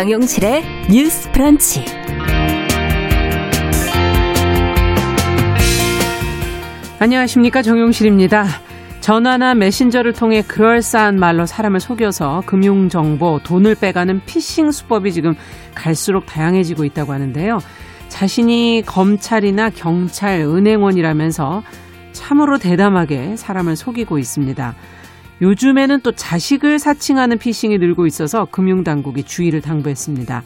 정용실의 뉴스 프런치. 안녕하십니까. 정용실입니다. 전화나 메신저를 통해 그럴싸한 말로 사람을 속여서 금융정보, 돈을 빼가는 피싱 수법이 지금 갈수록 다양해지고 있다고 하는데요. 자신이 검찰이나 경찰, 은행원이라면서 참으로 대담하게 사람을 속이고 있습니다. 요즘에는 또 자식을 사칭하는 피싱이 늘고 있어서 금융당국이 주의를 당부했습니다.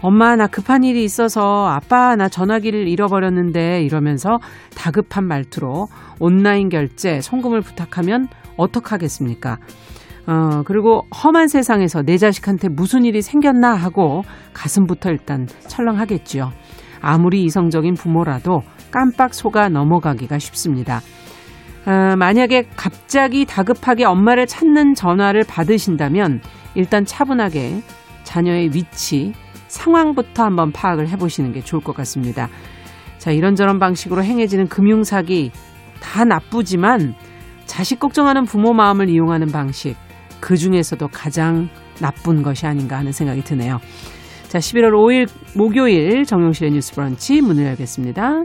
엄마, 나 급한 일이 있어서 아빠, 나 전화기를 잃어버렸는데 이러면서 다급한 말투로 온라인 결제, 송금을 부탁하면 어떡하겠습니까? 어, 그리고 험한 세상에서 내 자식한테 무슨 일이 생겼나 하고 가슴부터 일단 철렁하겠지요. 아무리 이성적인 부모라도 깜빡 속아 넘어가기가 쉽습니다. 어, 만약에 갑자기 다급하게 엄마를 찾는 전화를 받으신다면 일단 차분하게 자녀의 위치, 상황부터 한번 파악을 해보시는 게 좋을 것 같습니다. 자, 이런저런 방식으로 행해지는 금융사기 다 나쁘지만 자식 걱정하는 부모 마음을 이용하는 방식, 그 중에서도 가장 나쁜 것이 아닌가 하는 생각이 드네요. 자, 11월 5일 목요일 정용실의 뉴스 브런치 문을 열겠습니다.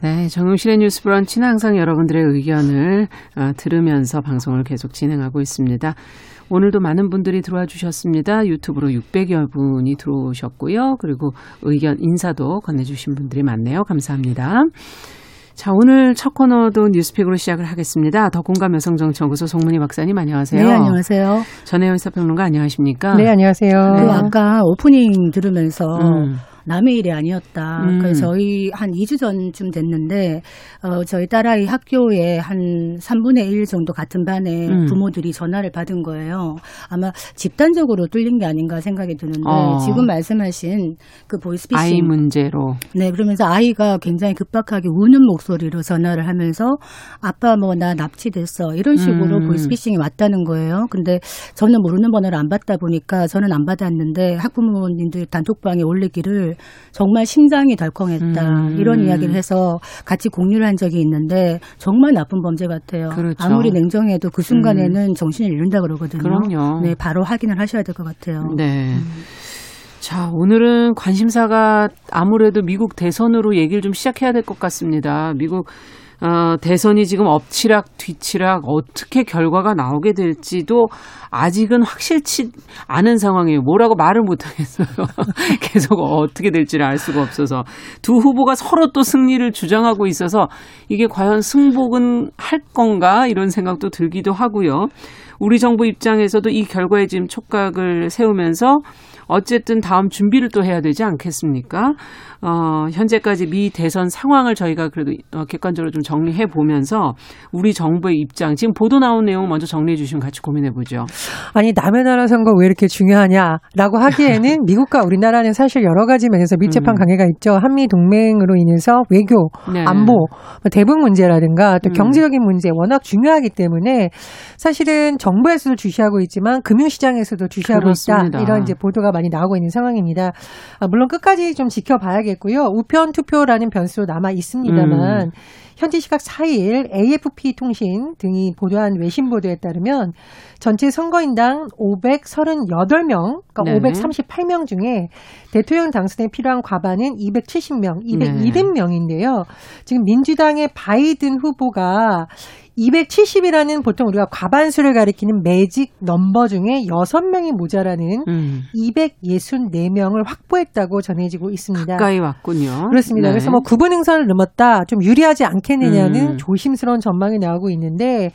네, 정용실의 뉴스 브런치는 항상 여러분들의 의견을 어, 들으면서 방송을 계속 진행하고 있습니다. 오늘도 많은 분들이 들어와 주셨습니다. 유튜브로 600여 분이 들어오셨고요. 그리고 의견 인사도 건네주신 분들이 많네요. 감사합니다. 자, 오늘 첫 코너도 뉴스픽으로 시작을 하겠습니다. 더 공감 여성정치연구소 송문희 박사님 안녕하세요. 네, 안녕하세요. 전혜연 사평론가 안녕하십니까? 네, 안녕하세요. 그 아까 오프닝 들으면서 음. 남의 일이 아니었다. 음. 그래서 저희 한 2주 전쯤 됐는데 어 저희 딸아이 학교에 한 3분의 1 정도 같은 반에 음. 부모들이 전화를 받은 거예요. 아마 집단적으로 뚫린 게 아닌가 생각이 드는데 어. 지금 말씀하신 그 보이스피싱 아이 문제로. 네, 그러면서 아이가 굉장히 급박하게 우는 목소리로 전화를 하면서 아빠 뭐 나 납치됐어. 이런 식으로 음. 보이스피싱이 왔다는 거예요. 근데 저는 모르는 번호를 안 받다 보니까 저는 안 받았는데 학부모님들 단톡방에 올리기를 정말 심장이 덜컹했다. 음. 이런 이야기를 해서 같이 공유를 한 적이 있는데 정말 나쁜 범죄 같아요. 그렇죠. 아무리 냉정해도 그 순간에는 정신을 잃는다 그러거든요. 그럼요. 네, 바로 확인을 하셔야 될 것 같아요. 네. 자, 오늘은 관심사가 아무래도 미국 대선으로 얘기를 좀 시작해야 될 것 같습니다. 미국 어, 대선이 지금 엎치락 뒤치락 어떻게 결과가 나오게 될지도 아직은 확실치 않은 상황이에요. 뭐라고 말을 못 하겠어요. 계속 어떻게 될지를 알 수가 없어서 두 후보가 서로 또 승리를 주장하고 있어서 이게 과연 승복은 할 건가 이런 생각도 들기도 하고요. 우리 정부 입장에서도 이 결과에 지금 촉각을 세우면서 어쨌든 다음 준비를 또 해야 되지 않겠습니까? 어, 현재까지 미 대선 상황을 저희가 그래도 어, 객관적으로 좀 정리해 보면서 우리 정부의 입장, 지금 보도 나온 내용 먼저 정리해 주시면 같이 고민해 보죠. 아니 남의 나라 선거 왜 이렇게 중요하냐라고 하기에는 미국과 우리나라는 사실 여러 가지 면에서 밀접한 음. 관계가 있죠. 한미 동맹으로 인해서 외교, 네. 안보, 뭐 대북 문제라든가 또 음. 경제적인 문제 워낙 중요하기 때문에 사실은 정부에서도 주시하고 있지만 금융시장에서도 주시하고 그렇습니다. 있다 이런 이제 보도가 많이 나오고 있는 상황입니다. 아, 물론 끝까지 좀 지켜봐야겠 고요. 우편 투표라는 변수도 남아 있습니다만. 음. 현지 시각 4일 AFP 통신 등이 보도한 외신 보도에 따르면 전체 선거인당 538명, 그러니까 네. 538명 중에 대통령 당선에 필요한 과반은 270명, 220명인데요. 지금 민주당의 바이든 후보가 270이라는 보통 우리가 과반수를 가리키는 매직 넘버 중에 6명이 모자라는 음, 264명을 확보했다고 전해지고 있습니다. 가까이 왔군요. 그렇습니다. 네. 그래서 뭐 구분 행선을 넘었다 좀 유리하지 않겠느냐는 음. 조심스러운 전망이 나오고 있는데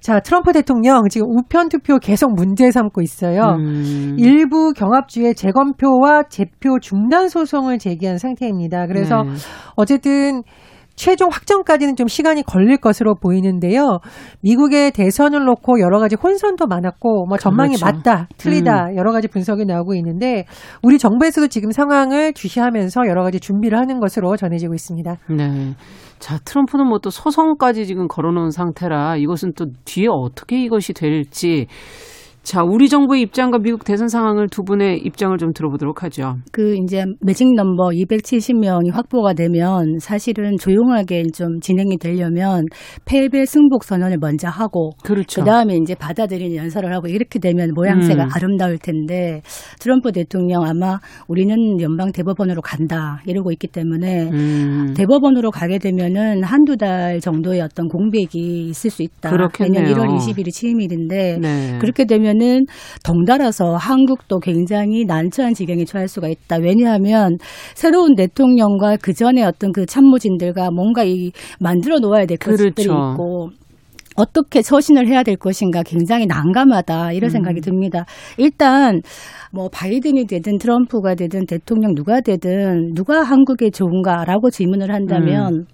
자, 트럼프 대통령 지금 우편 투표 계속 문제 삼고 있어요. 음. 일부 경합주의 재검표와 재표 중단 소송을 제기한 상태입니다. 그래서 네. 어쨌든 최종 확정까지는 좀 시간이 걸릴 것으로 보이는데요. 미국의 대선을 놓고 여러 가지 혼선도 많았고, 뭐 전망이 그렇죠. 음. 맞다, 틀리다, 여러 가지 분석이 나오고 있는데, 우리 정부에서도 지금 상황을 주시하면서 여러 가지 준비를 하는 것으로 전해지고 있습니다. 네. 자, 트럼프는 뭐 또 소송까지 지금 걸어놓은 상태라 이것은 또 뒤에 어떻게 이것이 될지. 자, 우리 정부의 입장과 미국 대선 상황을 두 분의 입장을 좀 들어보도록 하죠. 그 이제 매직 넘버 270명이 확보가 되면 사실은 조용하게 좀 진행이 되려면 패배 승복 선언을 먼저 하고 그렇죠. 그 다음에 이제 받아들이는 연설을 하고 이렇게 되면 모양새가 음. 아름다울 텐데 트럼프 대통령 아마 우리는 연방 대법원으로 간다 이러고 있기 때문에 음. 대법원으로 가게 되면은 한두 달 정도의 어떤 공백이 있을 수 있다. 그렇겠네요. 내년 1월 20일이 취임일인데 네. 그렇게 되면 은 덩달아서 한국도 굉장히 난처한 지경에 처할 수가 있다. 왜냐하면 새로운 대통령과 그 전에 어떤 그 참모진들과 뭔가 이 만들어 놓아야 될 것들이 그렇죠. 있고 어떻게 처신을 해야 될 것인가 굉장히 난감하다 이런 음. 생각이 듭니다. 일단 뭐 바이든이 되든 트럼프가 되든 대통령 누가 되든 누가 한국에 좋은가라고 질문을 한다면 음.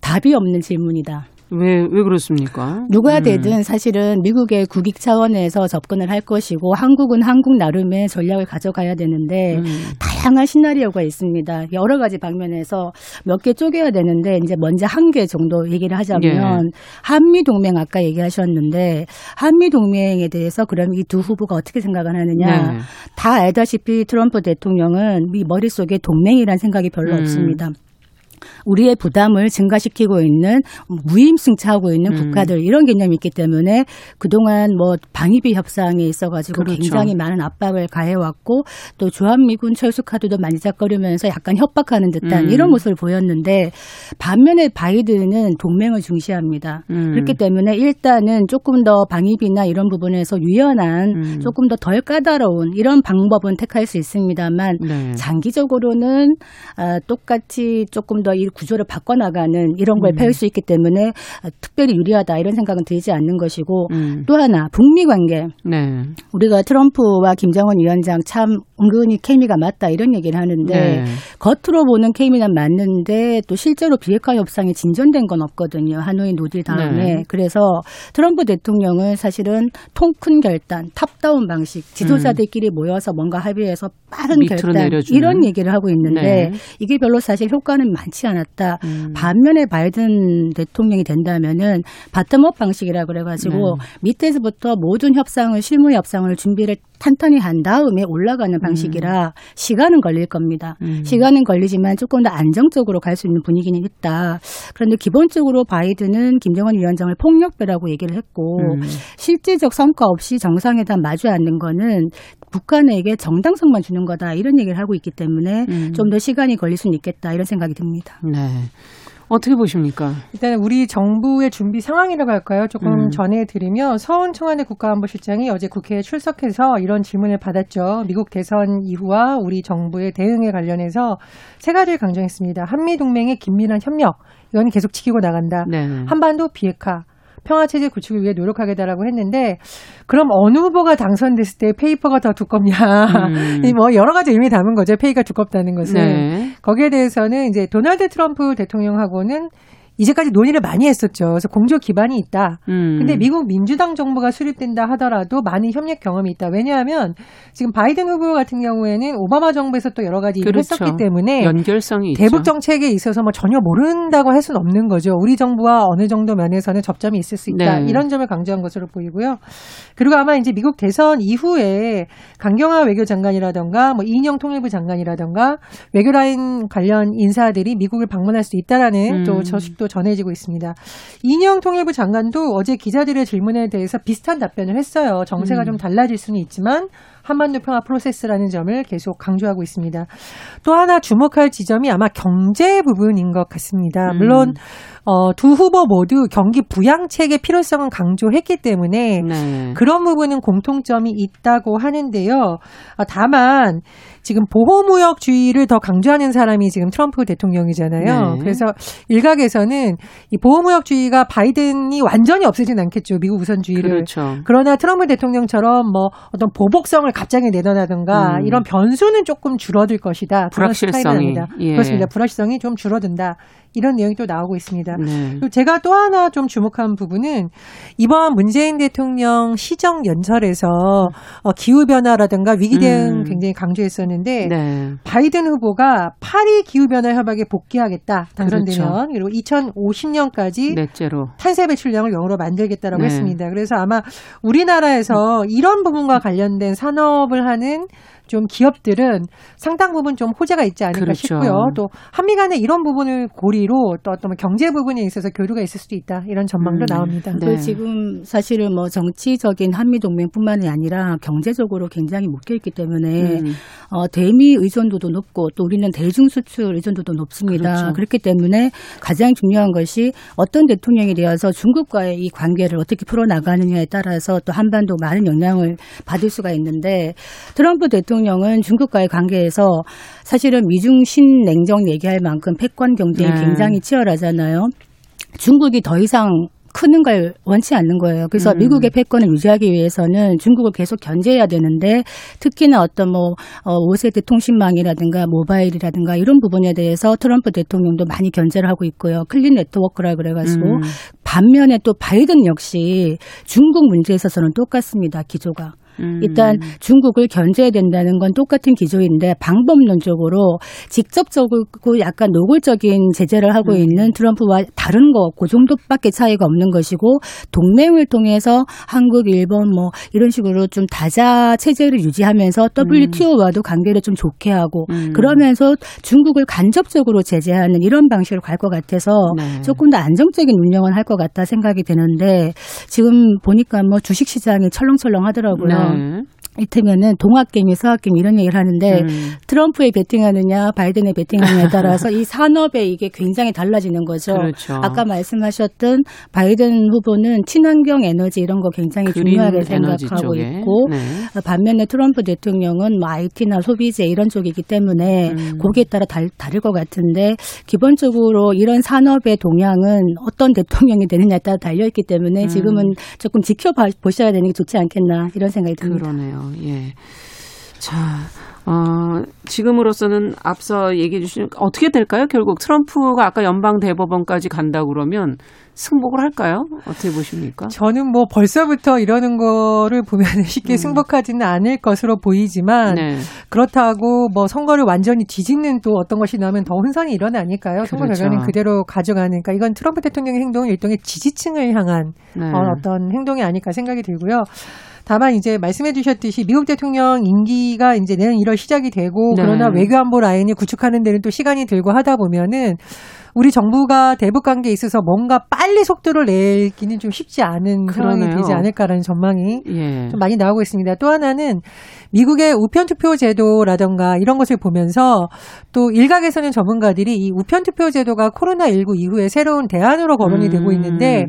답이 없는 질문이다. 왜, 왜 그렇습니까? 누가 음. 되든 사실은 미국의 국익 차원에서 접근을 할 것이고 한국은 한국 나름의 전략을 가져가야 되는데 음. 다양한 시나리오가 있습니다. 여러 가지 방면에서 몇 개 쪼개야 되는데 이제 먼저 한 개 정도 얘기를 하자면 예. 한미 동맹 아까 얘기하셨는데 한미 동맹에 대해서 그럼 이 두 후보가 어떻게 생각을 하느냐? 네. 다 알다시피 트럼프 대통령은 이 머릿속에 동맹이란 생각이 별로 음. 없습니다. 우리의 부담을 증가시키고 있는 무임승차하고 있는 음. 국가들 이런 개념이 있기 때문에 그동안 뭐 방위비 협상에 있어 가지고 그렇죠. 굉장히 많은 압박을 가해 왔고 또 주한미군 철수 카드도 만지작거리면서 약간 협박하는 듯한 음. 이런 모습을 보였는데 반면에 바이든은 동맹을 중시합니다. 음. 그렇기 때문에 일단은 조금 더 방위비나 이런 부분에서 유연한 음. 조금 더 덜 까다로운 이런 방법은 택할 수 있습니다만 네. 장기적으로는 아, 똑같이 조금 더이 구조를 바꿔나가는 이런 걸 음. 펼수 있기 때문에 아, 특별히 유리하다 이런 생각은 들지 않는 것이고 음. 또 하나 북미 관계 네. 우리가 트럼프와 김정은 위원장 참 은근히 케미가 맞다 이런 얘기를 하는데 네. 겉으로 보는 케미는 맞는데 또 실제로 비핵화 협상이 진전된 건 없거든요 하노이 no deal 다음에 네. 그래서 트럼프 대통령은 사실은 통큰 결단 top-down 방식 지도자들끼리 모여서 뭔가 합의해서 빠른 음. 결단 내려주는. 이런 얘기를 하고 있는데 네. 이게 별로 사실 효과는 많지 않았다. 음. 반면에 바이든 대통령이 된다면은 bottom-up 방식이라 그래가지고 네. 밑에서부터 모든 협상을 실무 협상을 준비를 탄탄히 한 다음에 올라가는 방식이라 시간은 걸릴 겁니다. 음. 시간은 걸리지만 조금 더 안정적으로 갈 수 있는 분위기는 있다. 그런데 기본적으로 바이든은 김정은 위원장을 폭력배라고 얘기를 했고 음. 실질적 성과 없이 정상회담 마주 앉는 거는 북한에게 정당성만 주는 거다 이런 얘기를 하고 있기 때문에 음. 좀더 시간이 걸릴 수는 있겠다 이런 생각이 듭니다. 네. 어떻게 보십니까? 일단 우리 정부의 준비 상황이라고 할까요? 조금 음. 전해드리면 서훈 청와대 국가안보실장이 어제 국회에 출석해서 이런 질문을 받았죠. 미국 대선 이후와 우리 정부의 대응에 관련해서 세 가지를 강조했습니다. 한미 동맹의 긴밀한 협력 이건 계속 지키고 나간다. 네. 한반도 비핵화. 평화 체제 구축을 위해 노력하겠다라고 했는데 그럼 어느 후보가 당선됐을 때 paper가 더 두껍냐 음. 이 뭐 여러 가지 의미 담은 거죠 paper가 두껍다는 것은 네. 거기에 대해서는 이제 도널드 트럼프 대통령하고는 이제까지 논의를 많이 했었죠. 그래서 공조 기반이 있다. 음. 근데 미국 민주당 정부가 수립된다 하더라도 많은 협력 경험이 있다. 왜냐하면 지금 바이든 후보 같은 경우에는 오바마 정부에서 또 여러 가지 일을 그렇죠. 했었기 때문에 연결성이 있죠. 대북 정책에 있어서 뭐 전혀 모른다고 할 수는 없는 거죠. 우리 정부와 어느 정도 면에서는 접점이 있을 수 있다. 네. 이런 점을 강조한 것으로 보이고요. 그리고 아마 이제 미국 대선 이후에 강경화 외교장관이라던가 뭐 이인영 통일부 장관이라던가 외교라인 관련 인사들이 미국을 방문할 수 있다라는 음. 또 소식도 전해지고 있습니다. 이인영 통일부 장관도 어제 기자들의 질문에 대해서 비슷한 답변을 했어요. 정세가 음. 좀 달라질 수는 있지만 한반도 평화 프로세스라는 점을 계속 강조하고 있습니다. 또 하나 주목할 지점이 아마 경제 부분인 것 같습니다. 물론 음. 어, 두 후보 모두 경기 부양책의 필요성은 강조했기 때문에 네. 그런 부분은 공통점이 있다고 하는데요. 아, 다만 지금 보호무역주의를 더 강조하는 사람이 지금 트럼프 대통령이잖아요. 네. 그래서 일각에서는 이 보호무역주의가 바이든이 완전히 없애진 않겠죠. 미국 우선주의를. 그렇죠. 그러나 트럼프 대통령처럼 뭐 어떤 보복성을 갑자기 내던하든가 음. 이런 변수는 조금 줄어들 것이다. 불확실성이. 예. 그렇습니다. 불확실성이 좀 줄어든다. 이런 내용이 또 나오고 있습니다. 네. 그리고 제가 또 하나 좀 주목한 부분은 이번 문재인 대통령 시정 연설에서 어, 기후 변화라든가 위기 대응 음. 굉장히 강조했었는데 네. 바이든 후보가 파리 기후 변화 협약에 복귀하겠다 당선되면 그렇죠. 그리고 2050년까지 넷째로. 탄세 배출량을 영으로 만들겠다라고 네. 했습니다. 그래서 아마 우리나라에서 이런 부분과 관련된 산업을 하는 좀 기업들은 상당 부분 좀 호재가 있지 않을까 그렇죠. 싶고요. 또 한미 간에 이런 부분을 고리로 또 어떤 뭐 경제 부분에 있어서 교류가 있을 수도 있다 이런 전망도 음. 나옵니다. 네. 그 지금 사실은 뭐 정치적인 한미 동맹뿐만이 아니라 경제적으로 굉장히 묶여 있기 때문에 음. 어, 대미 의존도도 높고 또 우리는 대중 수출 의존도도 높습니다. 그렇죠. 그렇기 때문에 가장 중요한 것이 어떤 대통령이 되어서 중국과의 이 관계를 어떻게 풀어 나가느냐에 따라서 또 한반도 많은 영향을 받을 수가 있는데 트럼프 대통령 은 중국과의 관계에서 사실은 미중 신냉전 얘기할 만큼 패권 경쟁이 네. 굉장히 치열하잖아요. 중국이 더 이상 크는 걸 원치 않는 거예요. 그래서 음. 미국의 패권을 유지하기 위해서는 중국을 계속 견제해야 되는데 특히나 어떤 뭐 어, 5세대 통신망이라든가 모바일이라든가 이런 부분에 대해서 트럼프 대통령도 많이 견제를 하고 있고요. Clean Network라 그래가지고 음. 반면에 또 바이든 역시 중국 문제에 있어서는 똑같습니다. 기조가. 음. 일단 중국을 견제해야 된다는 건 똑같은 기조인데 방법론적으로 직접적으로 약간 노골적인 제재를 하고 음. 있는 트럼프와 다른 거 그 정도밖에 차이가 없는 것이고 동맹을 통해서 한국, 일본 뭐 이런 식으로 좀 다자 체제를 유지하면서 WTO와도 관계를 좀 좋게 하고 음. 그러면서 중국을 간접적으로 제재하는 이런 방식으로 갈 것 같아서 네. 조금 더 안정적인 운영을 할 것 같다 생각이 되는데 지금 보니까 뭐 주식 시장이 철렁철렁 하더라고요. 네. 이때면은 동학개미, 서학개미 이런 얘기를 하는데 음. 트럼프에 베팅하느냐, 바이든에 베팅하느냐에 따라서 이 산업에 이게 굉장히 달라지는 거죠. 그렇죠. 아까 말씀하셨던 바이든 후보는 친환경 에너지 이런 거 굉장히 중요하게 생각하고 쪽에. 있고 네. 반면에 트럼프 대통령은 뭐 IT나 소비재 이런 쪽이기 때문에 음. 거기에 따라 달, 다를 것 같은데 기본적으로 이런 산업의 동향은 어떤 대통령이 되느냐에 따라 달려 있기 때문에 음. 지금은 조금 지켜보셔야 되는 게 좋지 않겠나 이런 생각이 듭니다. 그러네요. 예. 자, 어, 지금으로서는 앞서 얘기해 주신 어떻게 될까요? 결국 트럼프가 아까 연방 대법원까지 간다 그러면 승복을 할까요? 어떻게 보십니까? 저는 뭐 벌써부터 이러는 거를 보면 쉽게 승복하지는 않을 것으로 보이지만 음. 네. 그렇다고 뭐 선거를 완전히 뒤집는 또 어떤 것이 나면 더 혼선이 일어나니까요. 선거 그렇죠. 결과는 그대로 가져가니까 이건 트럼프 대통령의 행동은 일종의 지지층을 향한 네. 어, 어떤 행동이 아닐까 생각이 들고요. 다만 이제 말씀해 주셨듯이 미국 대통령 임기가 이제 내년 1월 시작이 되고 네. 그러나 외교안보 라인을 구축하는 데는 또 시간이 들고 하다 보면은 우리 정부가 대북 관계에 있어서 뭔가 빨리 속도를 내기는 좀 쉽지 않은 상황이 그러네요. 되지 않을까라는 전망이 예. 좀 많이 나오고 있습니다. 또 하나는 미국의 우편 투표 제도라던가 이런 것을 보면서 또 일각에서는 전문가들이 이 우편 투표 제도가 코로나 19 이후에 새로운 대안으로 거론이 음. 되고 있는데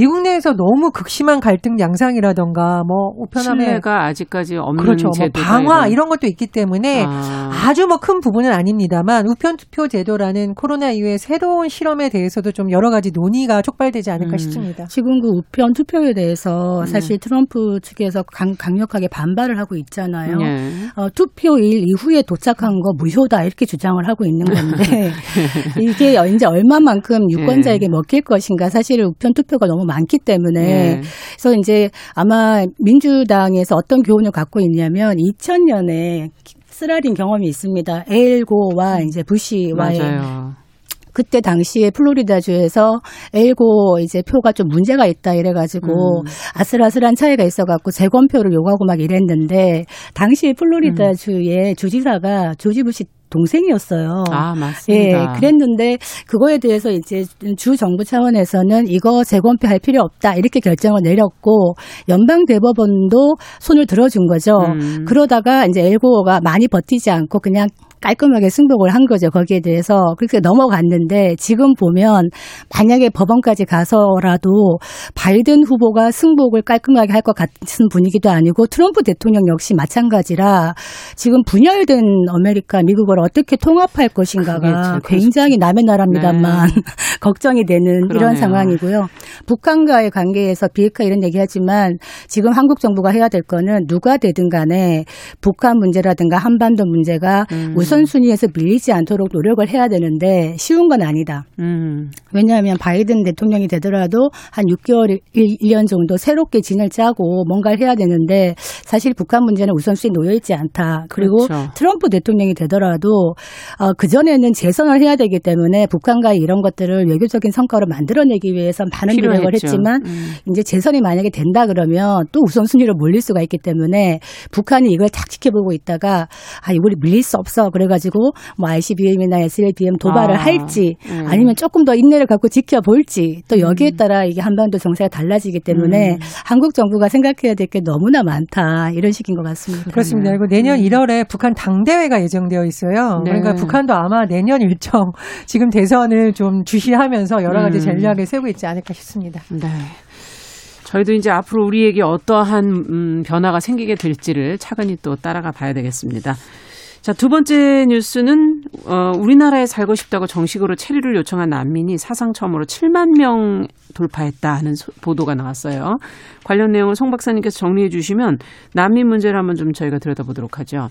미국 내에서 너무 극심한 갈등 양상이라던가 뭐 우편함에 신뢰가 아직까지 없는 그렇죠. 뭐 방화 이런. 이런 것도 있기 때문에 아. 아주 뭐 큰 부분은 아닙니다만 우편 투표 제도라는 코로나 이후의 새로운 실험에 대해서도 좀 여러 가지 논의가 촉발되지 않을까 음. 싶습니다. 지금 그 우편 투표에 대해서 네. 사실 트럼프 측에서 강, 강력하게 반발을 하고 있잖아요. 예. 어, 투표일 이후에 도착한 거 무효다 이렇게 주장을 하고 있는 건데 이게 이제 얼마만큼 유권자에게 먹힐 것인가 사실 우편 투표가 너무 많기 때문에 예. 그래서 이제 아마 민주당에서 어떤 교훈을 갖고 있냐면 2000년에 쓰라린 경험이 있습니다. 엘고와 이제 부시와의 맞아요. 그때 당시에 플로리다주에서 엘고 이제 표가 좀 문제가 있다 이래가지고 음. 아슬아슬한 차이가 있어갖고 재검표를 요구하고 막 이랬는데 당시에 플로리다주의 주지사가 조지 부시 동생이었어요. 아, 맞습니다. 예, 그랬는데 그거에 대해서 이제 주 정부 차원에서는 이거 재검표할 필요 없다 이렇게 결정을 내렸고 연방 대법원도 손을 들어준 거죠. 음. 그러다가 이제 엘고가 많이 버티지 않고 그냥 깔끔하게 승복을 한 거죠. 거기에 대해서. 그렇게 넘어갔는데 지금 보면 만약에 법원까지 가서라도 바이든 후보가 승복을 깔끔하게 할 것 같은 분위기도 아니고 트럼프 대통령 역시 마찬가지라 지금 분열된 아메리카, 미국을 어떻게 통합할 것인가가 굉장히 남의 나라입니다만 네. 걱정이 되는 그러네요. 이런 상황이고요. 북한과의 관계에서 비핵화 이런 얘기하지만 지금 한국 정부가 해야 될 거는 누가 되든 간에 북한 문제라든가 한반도 문제가 음. 우선순위에서 밀리지 않도록 노력을 해야 되는데 쉬운 건 아니다. 음. 왜냐하면 바이든 대통령이 되더라도 한 6개월, 1, 년 정도 새롭게 진을 짜고 뭔가를 해야 되는데 사실 북한 문제는 우선순위에 놓여있지 않다. 그리고 그렇죠. 트럼프 대통령이 되더라도 어, 그전에는 재선을 해야 되기 때문에 북한과의 이런 것들을 외교적인 성과로 만들어내기 위해서 많은 노력을 필요했죠. 했지만 음. 이제 재선이 만약에 된다 그러면 또 우선순위로 몰릴 수가 있기 때문에 북한이 이걸 탁 지켜보고 있다가 아 이걸 밀릴 수 없어 그래가지고 뭐 ICBM이나 SLBM 도발을 아, 할지 음. 아니면 조금 더 인내를 갖고 지켜볼지 또 여기에 따라 이게 한반도 정세가 달라지기 때문에 음. 한국 정부가 생각해야 될 게 너무나 많다 이런 식인 것 같습니다. 그렇습니다. 그리고 내년 1월에 북한 당대회가 예정되어 있어요. 음. 네. 그러니까 북한도 아마 내년 일정 지금 대선을 좀 주시하면서 여러 가지 음. 전략을 세우고 있지 않을까 싶습니다. 네. 저희도 이제 앞으로 우리에게 어떠한 음, 변화가 생기게 될지를 차근히 또 따라가 봐야 되겠습니다. 자, 두 번째 뉴스는 어, 우리나라에 살고 싶다고 정식으로 체류를 요청한 난민이 사상 처음으로 7만 명 돌파했다 하는 소- 보도가 나왔어요. 관련 내용을 송 박사님께서 정리해 주시면 난민 문제를 한번 좀 저희가 들여다보도록 하죠.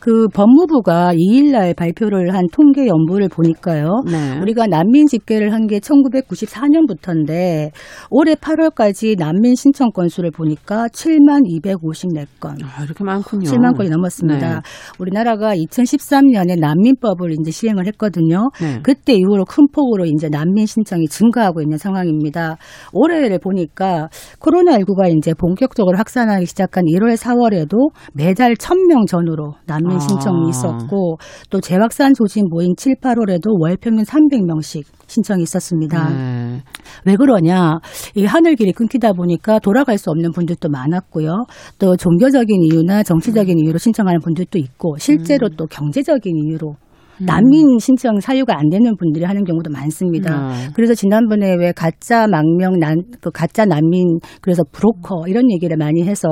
그 법무부가 2일 날 발표를 한 통계 연부를 보니까요. 네. 우리가 난민 집계를 한 게 1994년부터인데 올해 8월까지 난민 신청 건수를 보니까 7만 254건. 아, 이렇게 많군요. 7만 건이 넘었습니다. 네. 우리나라가 2013년에 난민법을 이제 시행을 했거든요. 네. 그때 이후로 큰 폭으로 이제 난민 신청이 증가하고 있는 상황입니다. 올해를 보니까 코로나19가 이제 본격적으로 확산하기 시작한 1월, 4월에도 매달 1000명 전후로 난민 아. 신청이 있었고 또 재확산 소식 모인 7, 8월에도 월 평균 300명씩 신청이 있었습니다. 네. 왜 그러냐? 이 하늘 길이 끊기다 보니까 돌아갈 수 없는 분들도 많았고요. 또 종교적인 이유나 정치적인 이유로 신청하는 분들도 있고 실제로 또 경제적인 이유로 난민 신청 사유가 안 되는 분들이 하는 경우도 많습니다. 아. 그래서 지난번에 왜 가짜 망명 난, 그 가짜 난민, 그래서 브로커 이런 얘기를 많이 해서,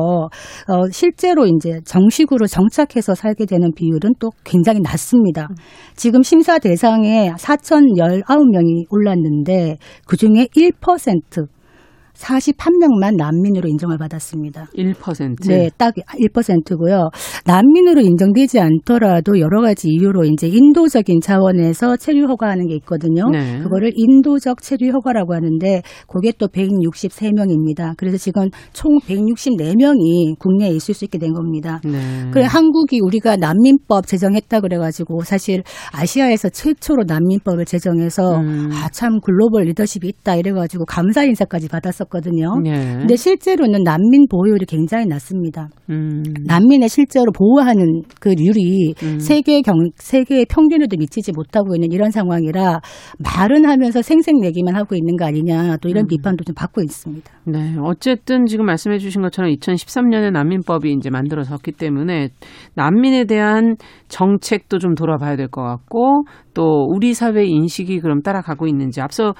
어, 실제로 이제 정식으로 정착해서 살게 되는 비율은 또 굉장히 낮습니다. 지금 심사 대상에 4,019명이 올랐는데 그 중에 1% 41명만 난민으로 인정을 받았습니다. 1%. 네, 딱 1%고요. 난민으로 인정되지 않더라도 여러 가지 이유로 이제 인도적인 차원에서 체류 허가하는 게 있거든요. 네. 그거를 인도적 체류 허가라고 하는데 그게 또 163명입니다. 그래서 지금 총 164명이 국내에 있을 수 있게 된 겁니다. 네. 그래 한국이 우리가 난민법 제정했다 그래 가지고 사실 아시아에서 최초로 난민법을 제정해서 음. 아참 글로벌 리더십이 있다 이래 가지고 감사 인사까지 받았었 거든요. 네. 근데 실제로는 난민 보호율이 굉장히 낮습니다. 음. 난민을 실제로 보호하는 그 률이 음. 세계 경 세계의 평균에도 미치지 못하고 있는 이런 상황이라 말은 하면서 생색내기만 하고 있는 거 아니냐 또 이런 음. 비판도 좀 받고 있습니다. 네. 어쨌든 지금 말씀해 주신 것처럼 2013년에 난민법이 이제 만들어졌기 때문에 난민에 대한 정책도 좀 돌아봐야 될 것 같고 또 우리 사회 인식이 그럼 따라가고 있는지 앞서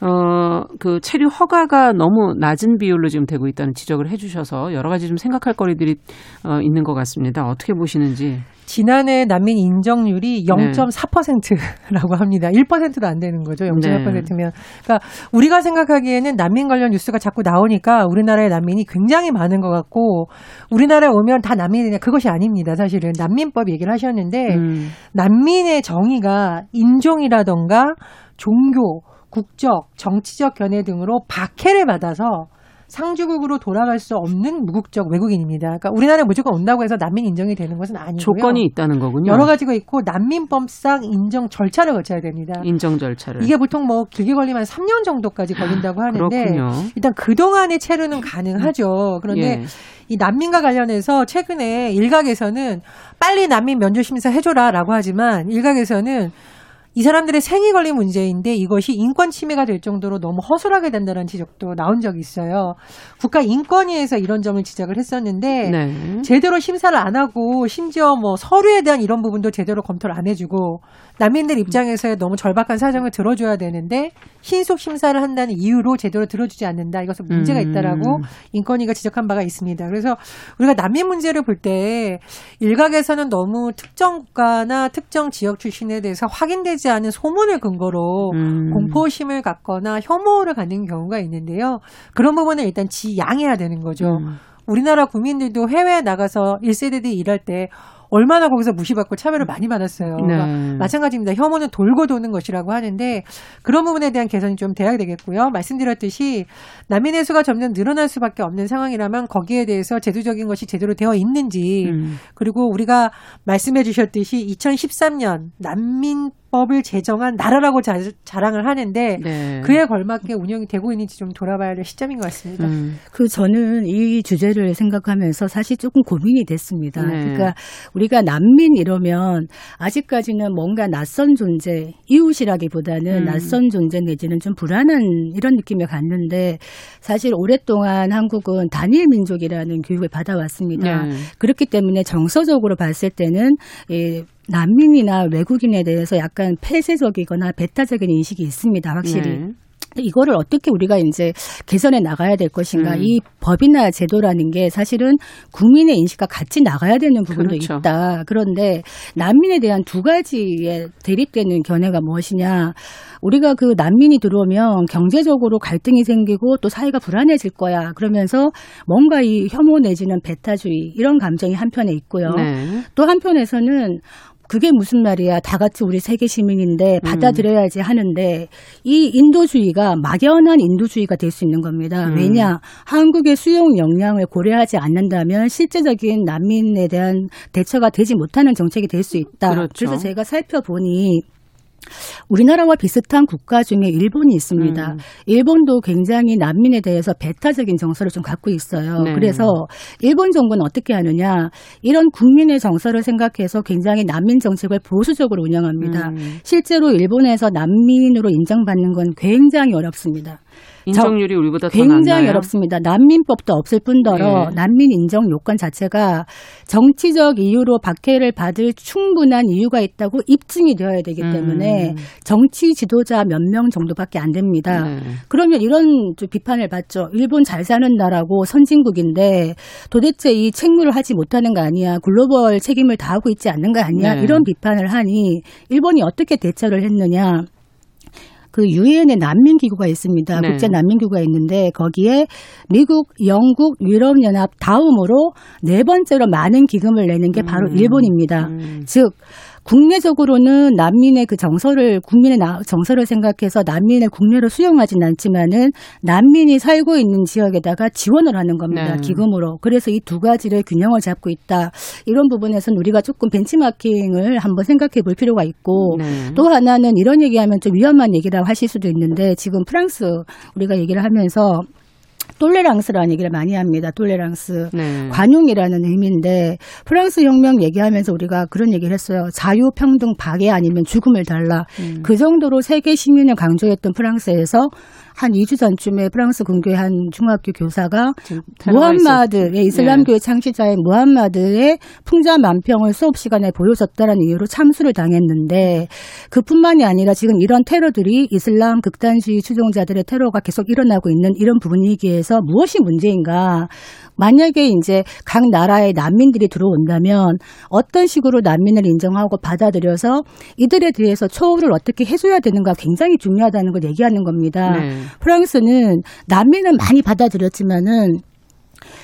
어, 그 체류 허가가 너무 낮은 비율로 지금 되고 있다는 지적을 해 주셔서 여러 가지 좀 생각할 거리들이 어, 있는 것 같습니다. 어떻게 보시는지. 지난해 난민 인정률이 0.4%라고 합니다. 1%도 안 되는 거죠. 0.4%면. 그러니까 우리가 생각하기에는 난민 관련 뉴스가 자꾸 나오니까 우리나라의 난민이 굉장히 많은 것 같고 우리나라에 오면 다 난민이냐 그것이 아닙니다. 사실은 난민법 얘기를 하셨는데 음. 난민의 정의가 인종이라던가 종교, 국적, 정치적 견해 등으로 박해를 받아서 상주국으로 돌아갈 수 없는 무국적 외국인입니다. 그러니까 우리나라에 무조건 온다고 해서 난민 인정이 되는 것은 아니고요. 조건이 있다는 거군요. 여러 가지가 있고 난민법상 인정 절차를 거쳐야 됩니다. 인정 절차를. 이게 보통 뭐 길게 걸리면 3년 정도까지 걸린다고 하는데 그렇군요. 일단 그동안의 체류는 가능하죠. 그런데 예. 이 난민과 관련해서 최근에 일각에서는 빨리 난민 면접 심사 해줘라라고 하지만 일각에서는 이 사람들의 생이 걸린 문제인데 이것이 인권 침해가 될 정도로 너무 허술하게 된다는 지적도 나온 적이 있어요. 국가 인권위에서 이런 점을 지적을 했었는데 네. 제대로 심사를 안 하고 심지어 뭐 서류에 대한 이런 부분도 제대로 검토를 안 해주고 난민들 입장에서의 너무 절박한 사정을 들어줘야 되는데 신속 심사를 한다는 이유로 제대로 들어주지 않는다. 이것은 문제가 음. 있다라고 인권위가 지적한 바가 있습니다. 그래서 우리가 난민 문제를 볼 때 일각에서는 너무 특정 국가나 특정 지역 출신에 대해서 확인되지 않은 소문을 근거로 음. 공포심을 갖거나 혐오를 갖는 경우가 있는데요. 그런 부분을 일단 지양해야 되는 거죠. 음. 우리나라 국민들도 해외에 나가서 1세대들이 일할 때 얼마나 거기서 무시받고 차별을 많이 받았어요. 그러니까 네. 마찬가지입니다. 혐오는 돌고 도는 것이라고 하는데 그런 부분에 대한 개선이 좀 돼야 되겠고요. 말씀드렸듯이 난민의 수가 점점 늘어날 수밖에 없는 상황이라면 거기에 대해서 제도적인 것이 제대로 되어 있는지 음. 그리고 우리가 말씀해 주셨듯이 2013년 난민 법을 제정한 나라라고 자, 자랑을 하는데 네. 그에 걸맞게 운영이 되고 있는지 좀 돌아봐야 될 시점인 것 같습니다. 음. 그 저는 이 주제를 생각하면서 사실 조금 고민이 됐습니다. 네. 그러니까 우리가 난민 이러면 아직까지는 뭔가 낯선 존재, 이웃이라기보다는 음. 낯선 존재 내지는 좀 불안한 이런 느낌을 갖는데 사실 오랫동안 한국은 단일 민족이라는 교육을 받아왔습니다. 네. 그렇기 때문에 정서적으로 봤을 때는 이 난민이나 외국인에 대해서 약간 폐쇄적이거나 배타적인 인식이 있습니다. 확실히. 네. 이거를 어떻게 우리가 이제 개선해 나가야 될 것인가. 음. 이 법이나 제도라는 게 사실은 국민의 인식과 같이 나가야 되는 부분도 그렇죠. 있다. 그런데 난민에 대한 두 가지의 대립되는 견해가 무엇이냐. 우리가 그 난민이 들어오면 경제적으로 갈등이 생기고 또 사회가 불안해질 거야. 그러면서 뭔가 이 혐오 내지는 배타주의 이런 감정이 한편에 있고요. 네. 또 한편에서는 그게 무슨 말이야. 다 같이 우리 세계 시민인데 받아들여야지 하는데 이 인도주의가 막연한 인도주의가 될 수 있는 겁니다. 음. 왜냐? 한국의 수용 역량을 고려하지 않는다면 실제적인 난민에 대한 대처가 되지 못하는 정책이 될 수 있다. 그렇죠. 래서 제가 살펴보니 우리나라와 비슷한 국가 중에 일본이 있습니다. 음. 일본도 굉장히 난민에 대해서 배타적인 정서를 좀 갖고 있어요. 네. 그래서 일본 정부는 어떻게 하느냐. 이런 국민의 정서를 생각해서 굉장히 난민 정책을 보수적으로 운영합니다. 음. 실제로 일본에서 난민으로 인정받는 건 굉장히 어렵습니다. 인정률이 우리보다 더 굉장히 낮나요? 어렵습니다. 난민법도 없을 뿐더러 예. 난민 인정 요건 자체가 정치적 이유로 박해를 받을 충분한 이유가 있다고 입증이 되어야 되기 때문에 음. 정치 지도자 몇 명 정도밖에 안 됩니다. 네. 그러면 이런 좀 비판을 받죠. 일본 잘 사는 나라고 선진국인데 도대체 이 책무를 하지 못하는 거 아니야? 글로벌 책임을 다하고 있지 않는 거 아니야? 네. 이런 비판을 하니 일본이 어떻게 대처를 했느냐? 그 유엔의 난민 기구가 있습니다. 네. 국제 난민 기구가 있는데 거기에 미국, 영국, 유럽 연합 다음으로 네 번째로 많은 기금을 내는 게 바로 음. 일본입니다. 음. 즉 국내적으로는 난민의 그 정서를 국민의 나- 정서를 생각해서 난민을 국내로 수용하진 않지만은 난민이 살고 있는 지역에다가 지원을 하는 겁니다. 네. 기금으로. 그래서 이 두 가지를 균형을 잡고 있다. 이런 부분에서는 우리가 조금 벤치마킹을 한번 생각해 볼 필요가 있고 네. 또 하나는 이런 얘기하면 좀 위험한 얘기라고 하실 수도 있는데 지금 프랑스 우리가 얘기를 하면서 똘레랑스라는 얘기를 많이 합니다. 똘레랑스. 네. 관용이라는 의미인데 프랑스 혁명 얘기하면서 우리가 그런 얘기를 했어요. 자유, 평등, 박애 아니면 죽음을 달라. 음. 그 정도로 세계 시민을 강조했던 프랑스에서 한 2주 전쯤에 프랑스 근교의 한 중학교 교사가 무함마드, 예, 이슬람교의 창시자인 무함마드의 풍자 만평을 수업 시간에 보여줬다는 이유로 참수를 당했는데 그뿐만이 아니라 지금 이런 테러들이 이슬람 극단주의 추종자들의 테러가 계속 일어나고 있는 이런 분위기에서 무엇이 문제인가? 만약에 이제 각 나라의 난민들이 들어온다면 어떤 식으로 난민을 인정하고 받아들여서 이들에 대해서 처우를 어떻게 해줘야 되는가 굉장히 중요하다는 걸 얘기하는 겁니다. 네. 프랑스는 난민은 많이 받아들였지만은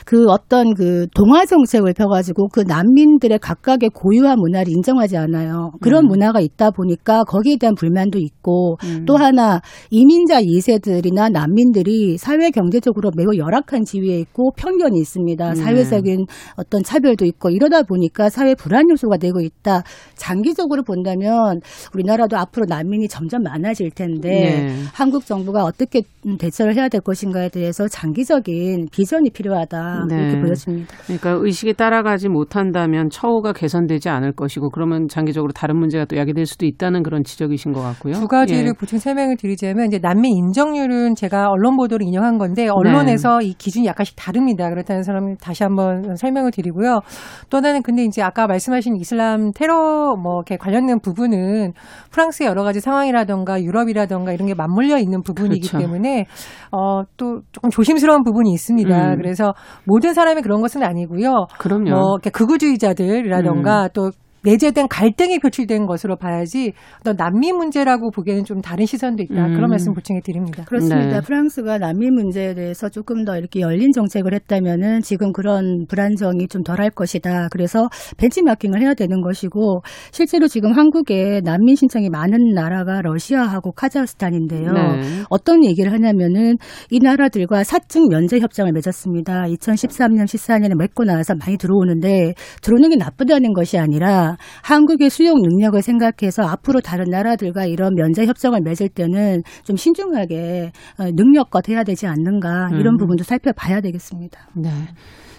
그 어떤 그 동화 정책을 펴가지고 그 난민들의 각각의 고유한 문화를 인정하지 않아요. 그런 음. 문화가 있다 보니까 거기에 대한 불만도 있고 음. 또 하나 이민자 2세들이나 난민들이 사회 경제적으로 매우 열악한 지위에 있고 편견이 있습니다. 네. 사회적인 어떤 차별도 있고 이러다 보니까 사회 불안 요소가 되고 있다. 장기적으로 본다면 우리나라도 앞으로 난민이 점점 많아질 텐데 네. 한국 정부가 어떻게 음, 대처를 해야 될 것인가에 대해서 장기적인 비전이 필요하다 네. 이렇게 보여집니다. 그러니까 의식이 따라가지 못한다면 처우가 개선되지 않을 것이고 그러면 장기적으로 다른 문제가 또 야기될 수도 있다는 그런 지적이신 것 같고요. 두 가지를 예. 보충 설명을 드리자면 이제 난민 인정률은 제가 언론 보도를 인용한 건데 언론에서 네. 이 기준이 약간씩 다릅니다. 그렇다는 사람 다시 한번 설명을 드리고요. 또 하나는 근데 이제 아까 말씀하신 이슬람 테러 뭐 이렇게 관련된 부분은 프랑스의 여러 가지 상황이라던가 유럽이라던가 이런 게 맞물려 있는 부분이기 그렇죠. 때문에 어 또 조금 조심스러운 부분이 있습니다. 음. 그래서 모든 사람이 그런 것은 아니고요. 그럼요. 뭐 이렇게 극우주의자들이라던가 또 내재된 갈등이 표출된 것으로 봐야지 어떤 난민 문제라고 보기에는 좀 다른 시선도 있다. 음. 그런 말씀 보충해 드립니다. 그렇습니다. 네. 프랑스가 난민 문제에 대해서 조금 더 이렇게 열린 정책을 했다면은 지금 그런 불안정이 좀 덜할 것이다. 그래서 벤치마킹을 해야 되는 것이고 실제로 지금 한국에 난민 신청이 많은 나라가 러시아하고 카자흐스탄인데요. 네. 어떤 얘기를 하냐면은 이 나라들과 사증 면제 협정을 맺었습니다. 2013년, 14년에 맺고 나서 많이 들어오는데 들어오는 게 나쁘다는 것이 아니라 한국의 수용 능력을 생각해서 앞으로 다른 나라들과 이런 면제 협정을 맺을 때는 좀 신중하게 어, 능력껏 해야 되지 않는가 이런 음. 부분도 살펴봐야 되겠습니다. 네.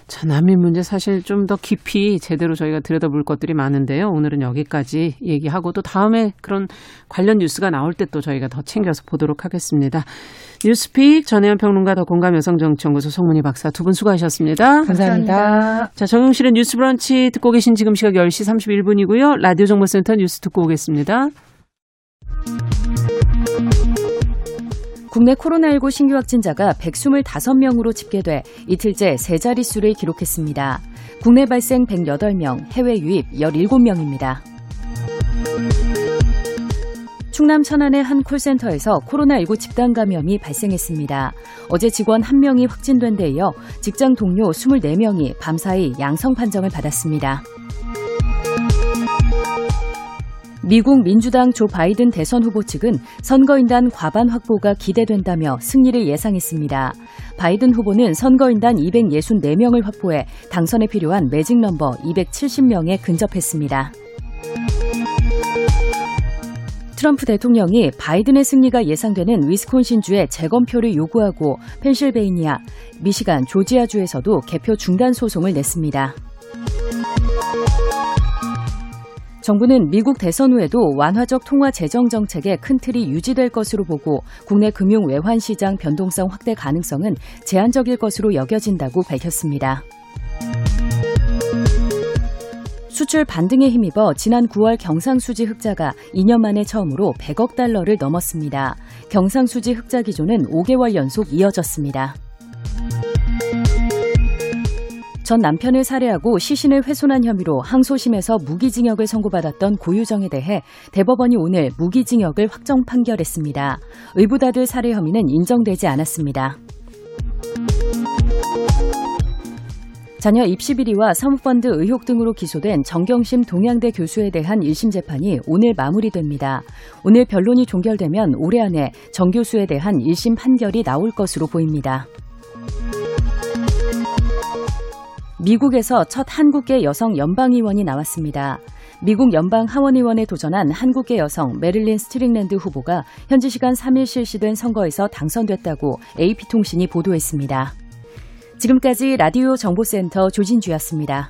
자, 난민 문제 사실 좀 더 깊이 제대로 저희가 들여다볼 것들이 많은데요. 오늘은 여기까지 얘기하고 또 다음에 그런 관련 뉴스가 나올 때 또 저희가 더 챙겨서 보도록 하겠습니다. 뉴스픽 전예현 평론가 더 공감 여성정치연구소 송문희 박사 두 분 수고하셨습니다. 감사합니다. 자, 정용실의 뉴스 브런치 듣고 계신 지금 시각 10시 31분이고요. 라디오 정보센터 뉴스 듣고 오겠습니다. 국내 코로나19 신규 확진자가 125명으로 집계돼 이틀째 세 자릿수를 기록했습니다. 국내 발생 108명, 해외 유입 17명입니다. 충남 천안의 한 콜센터에서 코로나19 집단 감염이 발생했습니다. 어제 직원 1명이 확진된 데 이어 직장 동료 24명이 밤사이 양성 판정을 받았습니다. 미국 민주당 조 바이든 대선 후보 측은 선거인단 과반 확보가 기대된다며 승리를 예상했습니다. 바이든 후보는 선거인단 264명을 확보해 당선에 필요한 매직 넘버 270명에 근접했습니다. 트럼프 대통령이 바이든의 승리가 예상되는 위스콘신주에 재검표를 요구하고 펜실베이니아, 미시간, 조지아주에서도 개표 중단 소송을 냈습니다. 정부는 미국 대선 후에도 완화적 통화 재정 정책의 큰 틀이 유지될 것으로 보고 국내 금융 외환 시장 변동성 확대 가능성은 제한적일 것으로 여겨진다고 밝혔습니다. 수출 반등에 힘입어 지난 9월 경상수지 흑자가 2년 만에 처음으로 100억 달러를 넘었습니다. 경상수지 흑자 기조는 5개월 연속 이어졌습니다. 전 남편을 살해하고 시신을 훼손한 혐의로 항소심에서 무기징역을 선고받았던 고유정에 대해 대법원이 오늘 무기징역을 확정 판결했습니다. 의붓아들 살해 혐의는 인정되지 않았습니다. 자녀 입시 비리와 사모펀드 의혹 등으로 기소된 정경심 동양대 교수에 대한 1심 재판이 오늘 마무리됩니다. 오늘 변론이 종결되면 올해 안에 정 교수에 대한 1심 판결이 나올 것으로 보입니다. 미국에서 첫 한국계 여성 연방의원이 나왔습니다. 미국 연방 하원의원에 도전한 한국계 여성 메릴린 스트릭랜드 후보가 현지 시간 3일 실시된 선거에서 당선됐다고 AP통신이 보도했습니다. 지금까지 라디오 정보센터 조진주였습니다.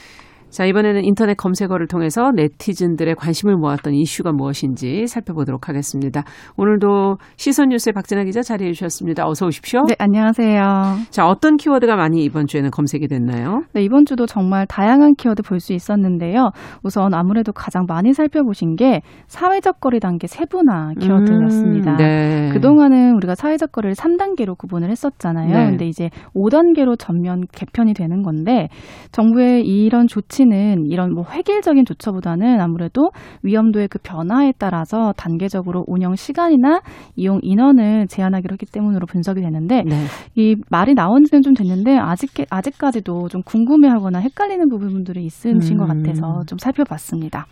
자, 이번에는 인터넷 검색어를 통해서 네티즌들의 관심을 모았던 이슈가 무엇인지 살펴보도록 하겠습니다. 오늘도 시선뉴스의 박진아 기자 자리해 주셨습니다. 어서 오십시오. 네, 안녕하세요. 자, 어떤 키워드가 많이 이번 주에는 검색이 됐나요? 네, 이번 주도 정말 다양한 키워드 볼 수 있었는데요. 우선 아무래도 가장 많이 살펴보신 게 사회적 거리 단계 세분화 키워드였습니다. 음, 네. 그동안은 우리가 사회적 거리를 3단계로 구분을 했었잖아요. 네. 근데 이제 5단계로 전면 개편이 되는 건데 정부의 이런 조치 는 이런 뭐 획일적인 조처보다는 아무래도 위험도의 그 변화에 따라서 단계적으로 운영 시간이나 이용 인원을 제한하기로 했기 때문으로 분석이 되는데 네. 이 말이 나온 지는 좀 됐는데 아직 아직까지도 좀 궁금해하거나 헷갈리는 부분들이 있으신 것 음. 같아서 좀 살펴봤습니다.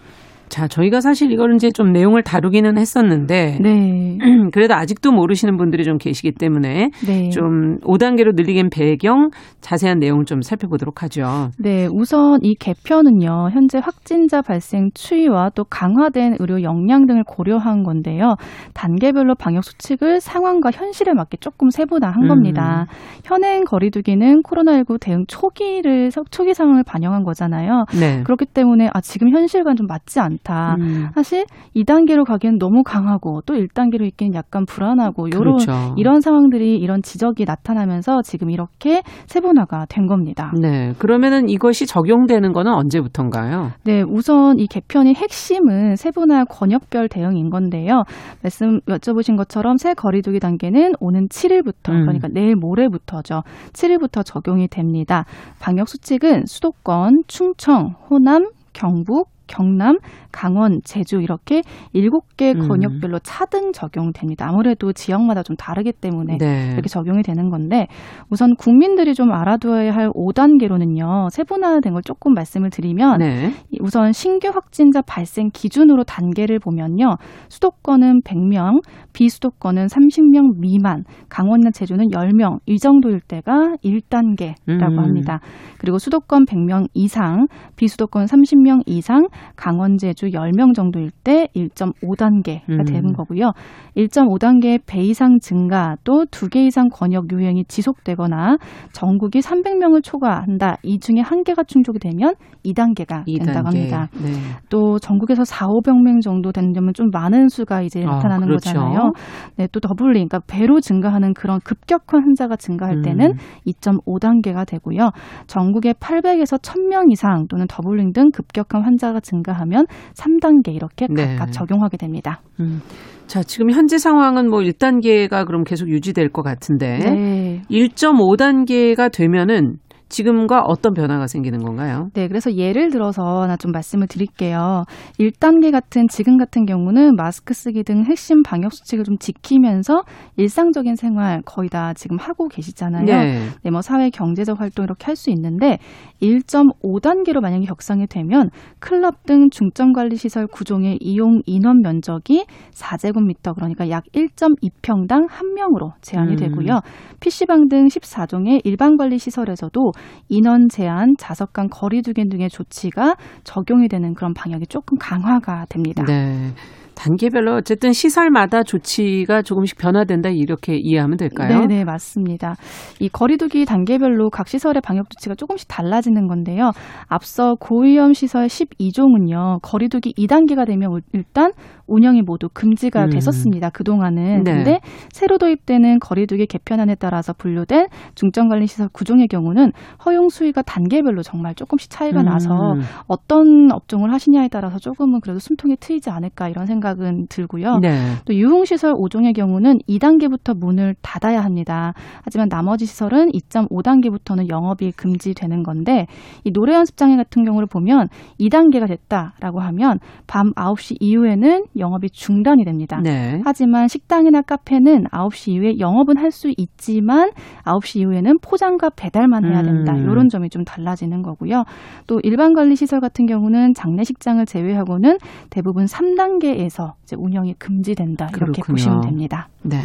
자, 저희가 사실 이거를 이제 좀 내용을 다루기는 했었는데 네, 그래도 아직도 모르시는 분들이 좀 계시기 때문에 네. 좀 5단계로 늘리긴 배경 자세한 내용을 좀 살펴보도록 하죠. 네, 우선 이 개편은요, 현재 확진자 발생 추이와 또 강화된 의료 역량 등을 고려한 건데요. 단계별로 방역 수칙을 상황과 현실에 맞게 조금 세분화한 음. 겁니다. 현행 거리두기는 코로나19 대응 초기를, 초기 상황을 반영한 거잖아요. 네. 그렇기 때문에 아, 지금 현실과는 좀 맞지 않다. 음, 사실 2단계로 가기엔 너무 강하고 또 1단계로 있기엔 약간 불안하고 요런 그렇죠. 이런 상황들이 이런 지적이 나타나면서 지금 이렇게 세분화가 된 겁니다. 네. 그러면은 이것이 적용되는 거는 언제부터인가요? 네, 우선 이 개편의 핵심은 세분화 권역별 대응인 건데요. 말씀 여쭤보신 것처럼 새 거리두기 단계는 오는 7일부터 음. 그러니까 내일 모레부터죠. 7일부터 적용이 됩니다. 방역 수칙은 수도권, 충청, 호남, 경북, 경남, 강원, 제주 이렇게 일곱 개 음. 권역별로 차등 적용됩니다. 아무래도 지역마다 좀 다르기 때문에 네. 이렇게 적용이 되는 건데 우선 국민들이 좀 알아두어야 할 5단계로는요. 세분화된 걸 조금 말씀을 드리면 네. 이 우선 신규 확진자 발생 기준으로 단계를 보면요. 수도권은 100명, 비수도권은 30명 미만, 강원이나 제주는 10명 이 정도일 때가 1단계라고 음. 합니다. 그리고 수도권 100명 이상, 비수도권 30명 이상, 강원 제주 10명 정도일 때 1.5단계가 음. 되는 거고요. 1.5단계 배 이상 증가 또두개 이상 권역 유행이 지속되거나 전국이 300명을 초과한다. 이 중에 한 개가 충족이 되면 2단계가 2단계. 된다고 합니다. 네. 또 전국에서 4, 500명 정도 되면 좀 많은 수가 이제 아, 나타나는 그렇죠. 거잖아요. 네, 또 doubling, 그러니까 배로 증가하는 그런 급격한 환자가 증가할 때는 음. 2.5단계가 되고요. 전국에 800에서 1000명 이상 또는 doubling 등 급격한 환자가 증가하면 3단계 이렇게 네. 각각 적용하게 됩니다. 음. 자, 지금 현재 상황은 뭐 1단계가 그럼 계속 유지될 것 같은데 네. 1.5단계가 되면은 지금과 어떤 변화가 생기는 건가요? 네, 그래서 예를 들어서 하나 좀 말씀을 드릴게요. 1단계 같은 지금 같은 경우는 마스크 쓰기 등 핵심 방역 수칙을 좀 지키면서 일상적인 생활 거의 다 지금 하고 계시잖아요. 네. 네, 뭐 사회 경제적 활동 이렇게 할 수 있는데 1.5단계로 만약에 격상이 되면 클럽 등 중점 관리 시설 구종의 이용 인원 면적이 4제곱미터 그러니까 약 1.2평당 한 명으로 제한이 음. 되고요. PC방 등 14종의 일반 관리 시설에서도 인원 제한, 좌석 간 거리두기 등의 조치가 적용이 되는 그런 방역이 조금 강화가 됩니다. 네. 단계별로 어쨌든 시설마다 조치가 조금씩 변화된다 이렇게 이해하면 될까요? 네, 네, 맞습니다. 이 거리두기 단계별로 각 시설의 방역 조치가 조금씩 달라지는 건데요. 앞서 고위험 시설 12종은요. 거리두기 2단계가 되면 일단 운영이 모두 금지가 음. 됐었습니다. 그동안은. 네. 근데 새로 도입되는 거리두기 개편안에 따라서 분류된 중점관리 시설 9종의 경우는 허용 수위가 단계별로 정말 조금씩 차이가 나서 음. 어떤 업종을 하시냐에 따라서 조금은 그래도 숨통이 트이지 않을까 이런 생각은 들고요. 네. 또 유흥시설 5종의 경우는 2단계부터 문을 닫아야 합니다. 하지만 나머지 시설은 2.5단계부터는 영업이 금지되는 건데 이 노래 연습장애 같은 경우를 보면 2단계가 됐다라고 하면 밤 9시 이후에는 영업이 중단이 됩니다. 네. 하지만 식당이나 카페는 9시 이후에 영업은 할 수 있지만 9시 이후에는 포장과 배달만 해야 된다. 음. 이런 점이 좀 달라지는 거고요. 또 일반 관리 시설 같은 경우는 장례식장을 제외하고는 대부분 3단계에서 이제 운영이 금지된다. 이렇게 그렇군요. 보시면 됩니다. 네.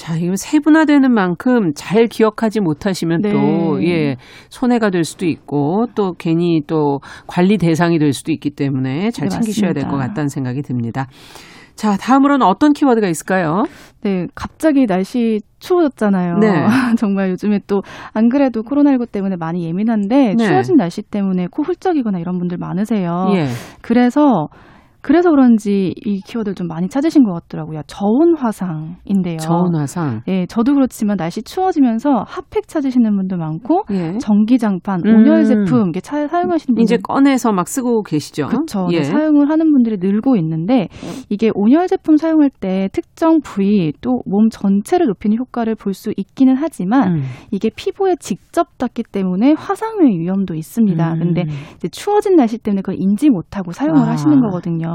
자, 이거 세분화되는 만큼 잘 기억하지 못하시면 네. 또, 예, 손해가 될 수도 있고, 또 괜히 또 관리 대상이 될 수도 있기 때문에 잘 네, 챙기셔야 될 것. 같다는 생각이 듭니다. 자, 다음으로는 어떤 키워드가 있을까요? 네, 갑자기 날씨 추워졌잖아요. 네. 정말 요즘에 또 안 그래도 코로나19 때문에 많이 예민한데 네. 추워진 날씨 때문에 코 훌쩍이거나 이런 분들 많으세요. 예. 그래서 그래서 그런지 이 키워드를 좀 많이 찾으신 것 같더라고요. 저온 화상인데요. 저온 화상. 예, 저도 그렇지만 날씨 추워지면서 핫팩 찾으시는 분도 많고 예. 전기 장판, 음. 온열 제품 이렇게 차, 사용하시는 분들 이제 꺼내서 막 쓰고 계시죠? 그렇죠. 예. 사용을 하는 분들이 늘고 있는데 이게 온열 제품 사용할 때 특정 부위 또 몸 전체를 높이는 효과를 볼 수 있기는 하지만 음. 이게 피부에 직접 닿기 때문에 화상의 위험도 있습니다. 음. 근데 이제 추워진 날씨 때문에 그걸 인지 못하고 사용을 아. 하시는 거거든요.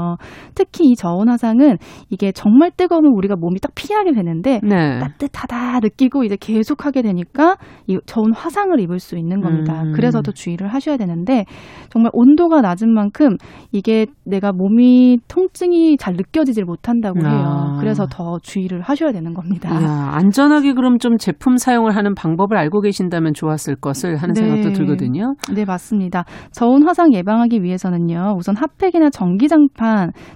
특히 이 저온 화상은 이게 정말 뜨거우면 우리가 몸이 딱 피하게 되는데 네. 따뜻하다 느끼고 이제 계속 하게 되니까 이 저온 화상을 입을 수 있는 겁니다. 음. 그래서 더 주의를 하셔야 되는데 정말 온도가 낮은 만큼 이게 내가 몸이 통증이 잘 느껴지질 못한다고 해요. 아. 그래서 더 주의를 하셔야 되는 겁니다. 이야, 안전하게 그럼 좀 제품 사용을 하는 방법을 알고 계신다면 좋았을 것을 하는 네. 생각도 들거든요. 네, 맞습니다. 저온 화상 예방하기 위해서는요, 우선 핫팩이나 전기장판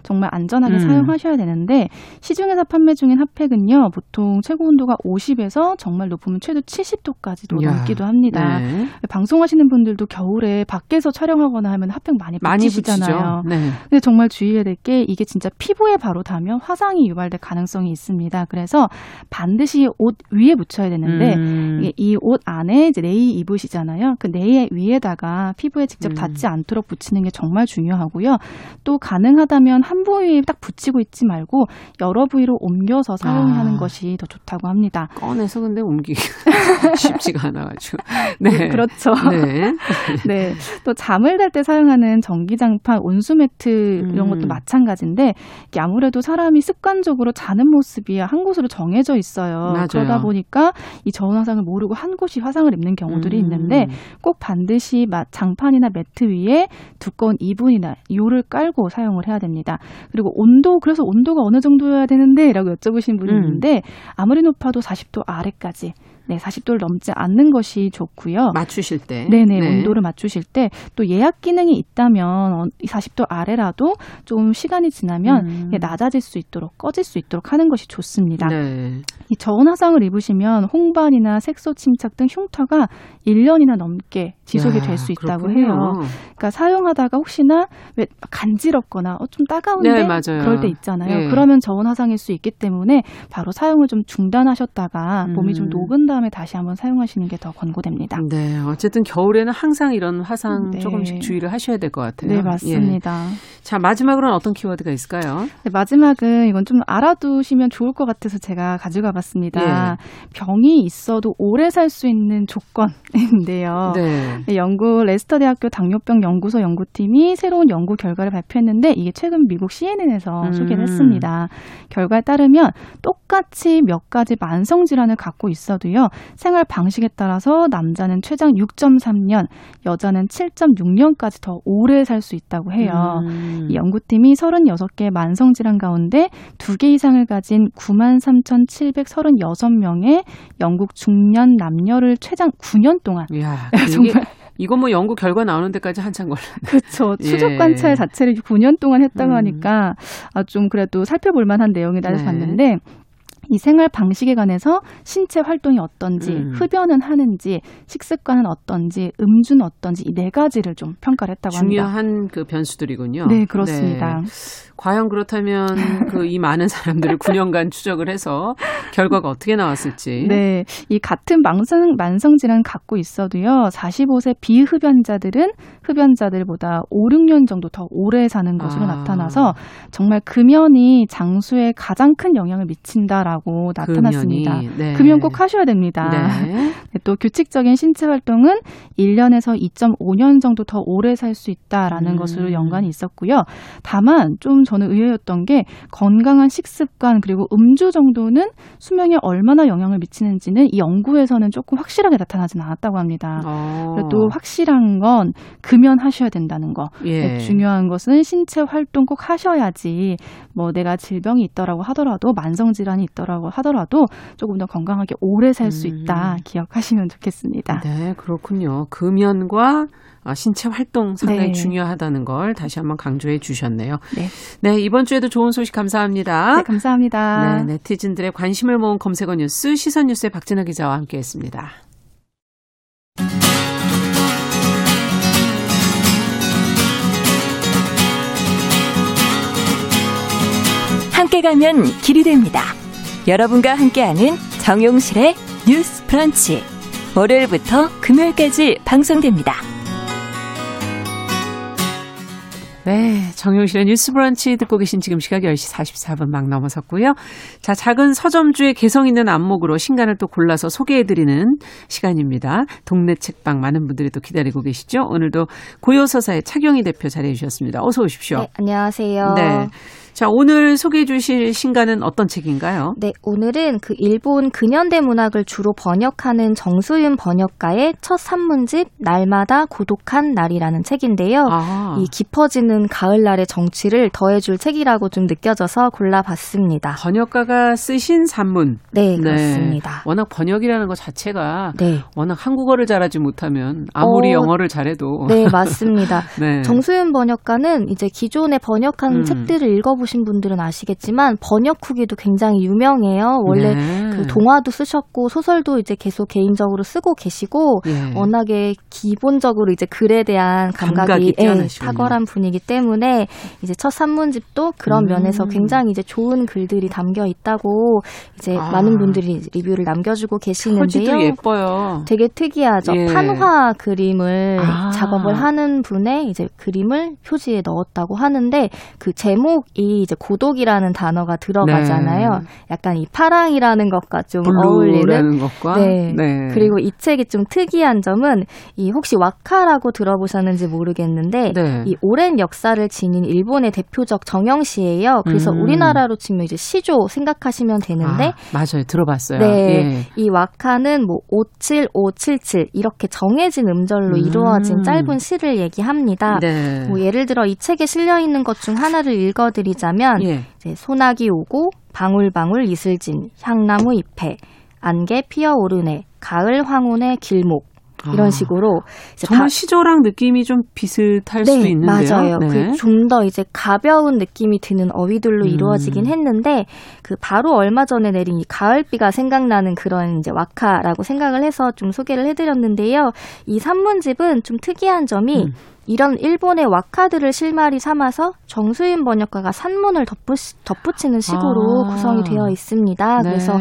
정말 안전하게 음. 사용하셔야 되는데, 시중에서 판매 중인 핫팩은요, 보통 최고 온도가 50에서 정말 높으면 최대 70도까지도 이야, 넘기도 합니다. 네. 방송하시는 분들도 겨울에 밖에서 촬영하거나 하면 핫팩 많이 많이 붙이시잖아요. 붙이죠. 네. 근데 정말 주의해야 될 게 이게 진짜 피부에 바로 닿으면 화상이 유발될 가능성이 있습니다. 그래서 반드시 옷 위에 붙여야 되는데 음. 이옷 안에 이제 네이 입으시잖아요. 그 네이 위에다가 피부에 직접 음. 닿지 않도록 붙이는 게 정말 중요하고요. 또 가능 하다면 한 부위에 딱 붙이고 있지 말고 여러 부위로 옮겨서 사용하는 아. 것이 더 좋다고 합니다. 꺼내서 근데 옮기기 쉽지가 않아가지고. 네. 그렇죠. 네. 네. 또 잠을 잘 때 사용하는 전기장판, 온수매트 이런 음. 것도 마찬가지인데 이게 아무래도 사람이 습관적으로 자는 모습이 한 곳으로 정해져 있어요. 맞아요. 그러다 보니까 이 저온 화상을 모르고 한 곳이 화상을 입는 경우들이 음. 있는데 꼭 반드시 마- 장판이나 매트 위에 두꺼운 이분이나 요를 깔고 사용을 해야 됩니다. 그리고 온도 그래서 온도가 어느 정도여야 되는데라고 여쭤보신 분이 음. 있는데 아무리 높아도 40도 아래까지 네, 40도를 넘지 않는 것이 좋고요. 맞추실 때. 네네, 네. 온도를 맞추실 때 또 예약 기능이 있다면 어, 이 40도 아래라도 좀 시간이 지나면 음. 낮아질 수 있도록 꺼질 수 있도록 하는 것이 좋습니다. 네. 이 저온 화상을 입으시면 홍반이나 색소 침착 등 흉터가 1년이나 넘게 지속이 야, 될수 있다고 그렇군요. 해요. 그러니까 사용하다가 혹시나 왜 간지럽거나 어, 좀 따가운데 네. 그럴 때 있잖아요. 예. 그러면 저온 화상일 수 있기 때문에 바로 사용을 좀 중단하셨다가 몸이 좀 음. 녹은 다음 에 다시 한번 사용하시는 게 더 권고됩니다. 네. 어쨌든 겨울에는 항상 이런 화상 네. 조금씩 주의를 하셔야 될 것 같아요. 네, 예. 맞습니다. 자, 마지막으로는 어떤 키워드가 있을까요? 네, 마지막은 이건 좀 알아두시면 좋을 것 같아서 제가 가져가 봤습니다. 병이 있어도 오래 살 수 있는 조건인데요. 네. 네, 영국 레스터 대학교 당뇨병 연구소 연구팀이 새로운 연구 결과를 발표했는데 이게 최근 미국 CNN에서 음. 소개를 했습니다. 결과에 따르면 똑같이 몇 가지 만성 질환을 갖고 있어도요. 생활 방식에 따라서 남자는 최장 6.3년, 여자는 7.6년까지 더 오래 살 수 있다고 해요. 음. 이 연구팀이 36개의 만성 질환 가운데 2개 이상을 가진 93,736명의 영국 중년 남녀를 최장 9년 동안 이야, 정말 이거 뭐 연구 결과 나오는 데까지 한참 걸려. 그렇죠. 추적 예. 관찰 자체를 9년 동안 했다고 음. 하니까 아, 좀 그래도 살펴볼 만한 내용이다 해서 네. 봤는데 이 생활 방식에 관해서 신체 활동이 어떤지, 음. 흡연은 하는지, 식습관은 어떤지, 음주는 어떤지 이 네 가지를 좀 평가를 했다고 합니다. 중요한 그 변수들이군요. 네, 그렇습니다. 네. 과연 그렇다면 그 이 많은 사람들을 9년간 추적을 해서 결과가 어떻게 나왔을지. 네, 이 같은 만성 만성 질환 갖고 있어도요. 45세 비흡연자들은 흡연자들보다 5, 6년 정도 더 오래 사는 것으로 아. 나타나서 정말 금연이 장수에 가장 큰 영향을 미친다라고 나타났습니다. 금연이, 네. 금연 꼭 하셔야 됩니다. 네. 네, 또 규칙적인 신체 활동은 1년에서 2.5년 정도 더 오래 살 수 있다라는 음. 것으로 연관이 있었고요. 다만 좀 저는 의외였던 게 건강한 식습관 그리고 음주 정도는 수명에 얼마나 영향을 미치는지는 이 연구에서는 조금 확실하게 나타나진 않았다고 합니다. 어. 또 확실한 건 금연하셔야 된다는 거. 예. 네, 중요한 것은 신체 활동 꼭 하셔야지 뭐 내가 질병이 있더라고 하더라도 만성 질환이 있더라도 거라고 하더라도 조금 더 건강하게 오래 살수 음. 있다 기억하시면 좋겠습니다. 네, 그렇군요. 금연과 아, 신체 활동 상당히 네. 중요하다는 걸 다시 한번 강조해 주셨네요. 네. 네, 이번 주에도 좋은 소식 감사합니다. 네, 감사합니다. 네, 네티즌들의 관심을 모은 검색어 뉴스 시선 뉴스의 박진아 기자와 함께 했습니다. 함께 가면 길이 됩니다. 여러분과 함께하는 정용실의 뉴스 브런치. 월요일부터 금요일까지 방송됩니다. 네, 정용실의 뉴스 브런치 듣고 계신 지금 시각 10시 44분 막 넘어섰고요. 자, 작은 서점주의 개성 있는 안목으로 신간을 또 골라서 소개해드리는 시간입니다. 동네 책방 많은 분들이 또 기다리고 계시죠? 오늘도 고요서사의 차경희 대표 자리해 주셨습니다. 어서 오십시오. 네, 안녕하세요. 네. 자, 오늘 소개해 주실 신간은 어떤 책인가요? 네, 오늘은 그 일본 근현대 문학을 주로 번역하는 정수윤 번역가의 첫 산문집 날마다 고독한 날이라는 책인데요. 아, 이 깊어지는 가을날의 정취를 더해줄 책이라고 좀 느껴져서 골라봤습니다. 번역가가 쓰신 산문. 네, 그렇습니다. 워낙 번역이라는 것 자체가 네, 워낙 한국어를 잘하지 못하면 아무리 어, 영어를 잘해도 네, 맞습니다. 네. 정수윤 번역가는 이제 기존에 번역한 음. 책들을 읽어 보신 분들은 아시겠지만 번역 후기도 굉장히 유명해요. 원래 네. 그 동화도 쓰셨고 소설도 이제 계속 개인적으로 쓰고 계시고 예. 워낙에 기본적으로 이제 글에 대한 감각이 감각이, 예. 탁월한 분이기 때문에 이제 첫 산문집도 그런 음. 면에서 굉장히 이제 좋은 글들이 담겨 있다고 이제 아. 많은 분들이 리뷰를 남겨주고 계시는데요. 예뻐요. 되게 특이하죠. 예. 판화 그림을 아. 작업을 하는 분의 이제 그림을 표지에 넣었다고 하는데 그 제목이 이제 고독이라는 단어가 들어가잖아요. 네. 약간 이 파랑이라는 것과 좀 어울리는 것과 네. 네. 그리고 이 책이 좀 특이한 점은 이 혹시 와카라고 들어보셨는지 모르겠는데 네. 이 오랜 역사를 지닌 일본의 대표적 정형시예요. 그래서 음. 우리나라로 치면 이제 시조 생각하시면 되는데 아, 맞아요. 들어봤어요. 네. 예. 이 와카는 뭐 57577 이렇게 정해진 음절로 음. 이루어진 짧은 시를 얘기합니다. 네. 뭐 예를 들어 이 책에 실려 있는 것 중 하나를 읽어드리자 면 예. 이제 소나기 오고 방울방울 이슬진 향나무 잎에 안개 피어오르네 가을 황혼의 길목 이런 아, 식으로 이제 정말 바- 시조랑 느낌이 좀 비슷할 네, 수도 있는데요. 맞아요. 네. 그좀 더 이제 가벼운 느낌이 드는 어휘들로 음. 이루어지긴 했는데 그 바로 얼마 전에 내린 이 가을비가 생각나는 그런 이제 와카라고 생각을 해서 좀 소개를 해드렸는데요. 이 산문집은 좀 특이한 점이 음. 이런 일본의 와카들을 실마리 삼아서 정수인 번역가가 산문을 덧붙, 덧붙 이는 식으로 아. 구성이 되어 있습니다. 네. 그래서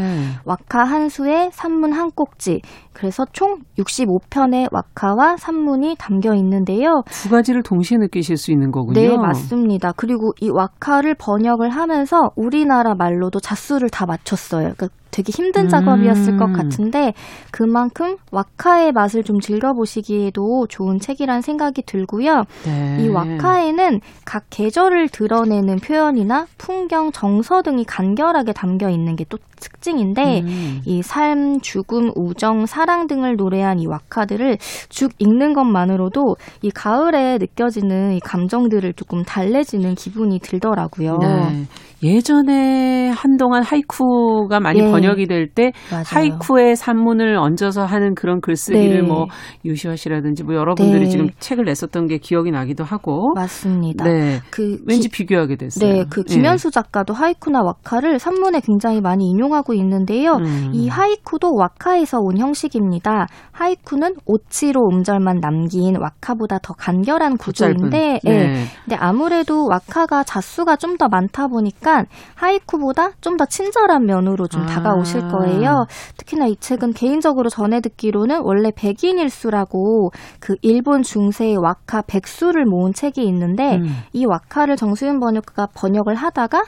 와카 한 수에 산문 한 꼭지. 그래서 총 65편의 와카와 산문이 담겨 있는데요. 두 가지를 동시에 느끼실 수 있는 거군요. 네, 맞습니다. 그리고 이 와카를 번역을 하면서 우리나라 말로도 자수를 다 맞췄어요. 그러니까 되게 힘든 음. 작업이었을 것 같은데 그만큼 와카의 맛을 좀 즐겨보시기에도 좋은 책이란 생각이 들고요. 네. 이 와카에는 각 계절을 드러내는 표현이나 풍경, 정서 등이 간결하게 담겨 있는 게 또 특징인데 음. 이 삶, 죽음, 우정, 사랑 등을 노래한 이 와카들을 쭉 읽는 것만으로도 이 가을에 느껴지는 이 감정들을 조금 달래지는 기분이 들더라고요. 네. 예전에 한동안 하이쿠가 많이 예. 번역이 될 때. 하이쿠의 산문을 얹어서 하는 그런 글쓰기를 네. 뭐 유시화 씨라든지 뭐 여러분들이 네. 지금 책을 냈었던 게 기억이 나기도 하고 맞습니다. 네. 그 왠지 기- 비교하게 됐어요. 네, 그 김현수 작가도 하이쿠나 와카를 산문에 굉장히 많이 인용하고 있는데요. 음. 이 하이쿠도 와카에서 온 형식입니다. 하이쿠는 오치로 음절만 남긴 와카보다 더 간결한 구조인데. 예. 네. 근데 아무래도 와카가 자수가 좀 더 많다 보니까 하이쿠보다 좀 더 친절한 면으로 좀 아. 다가오실 거예요. 특히나 이 책은 개인적으로 전해 듣기로는 원래 백인일수라고 그 일본 중세의 와카 백수를 모은 책이 있는데 음. 이 와카를 정수윤 번역가가 번역을 하다가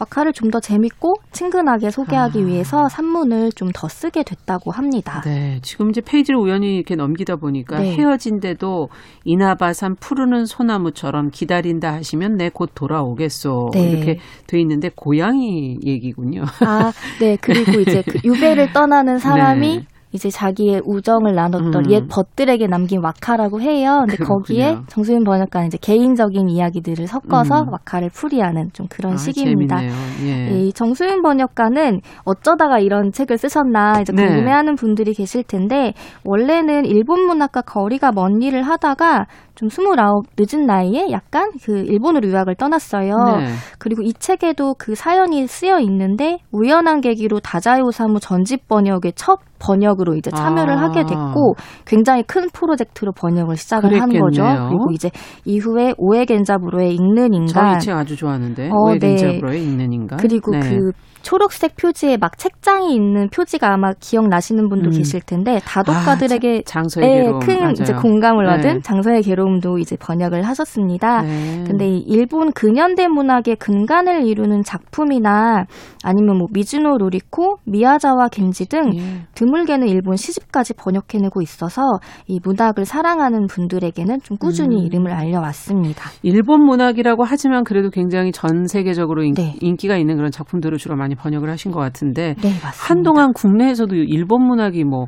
와카를 좀 더 재밌고 친근하게 소개하기 아. 위해서 산문을 좀 더 쓰게 됐다고 합니다. 네, 지금 이제 페이지를 우연히 이렇게 넘기다 보니까 네. 헤어진데도 이나바산 푸르는 소나무처럼 기다린다 하시면 내 곧 돌아오겠소 네. 이렇게 돼 있는데 고양이 얘기군요. 아, 네. 그리고 이제 그 유배를 떠나는 사람이 네. 이제 자기의 우정을 나눴던 음. 옛 벗들에게 남긴 와카라고 해요. 근데 그렇군요. 거기에 정수윤 번역가는 이제 개인적인 이야기들을 섞어서 음. 와카를 풀이하는 좀 그런 아, 시기입니다. 재밌네요. 예. 이 정수윤 번역가는 어쩌다가 이런 책을 쓰셨나 이제 네. 궁금해하는 분들이 계실 텐데 원래는 일본 문학과 거리가 먼 일을 하다가 좀 스물아홉 늦은 나이에 약간 그 일본으로 유학을 떠났어요. 네. 그리고 이 책에도 그 사연이 쓰여 있는데 우연한 계기로 다자요사무 전집 번역의 첫 번역으로 이제 참여를 아. 하게 됐고 굉장히 큰 프로젝트로 번역을 시작을 한 거죠. 그랬겠네요. 그리고 이제 이후에 오에겐자부로의 읽는 인간 저희 책 아주 좋아하는데 어, 오해 네. 겐자브로의 읽는 인간. 그리고 네. 그 초록색 표지에 막 책장이 있는 표지가 아마 기억나시는 분도 음. 계실 텐데 다독가들에게 아, 장서의 예, 괴로움. 큰 맞아요. 이제 공감을 네. 얻은 장서의 괴로움도 이제 번역을 하셨습니다. 네. 근데 이 일본 근현대 문학의 근간을 이루는 작품이나 아니면 뭐 미즈노 로리코, 미야자와 겐지 등 예. 드물게는 일본 시집까지 번역해내고 있어서 이 문학을 사랑하는 분들에게는 좀 꾸준히 음. 이름을 알려왔습니다. 일본 문학이라고 하지만 그래도 굉장히 전 세계적으로 인, 네. 인기가 있는 그런 작품들을 주로 많이 번역을 하신 것 같은데 네. 한동안 국내에서도 일본 문학이 뭐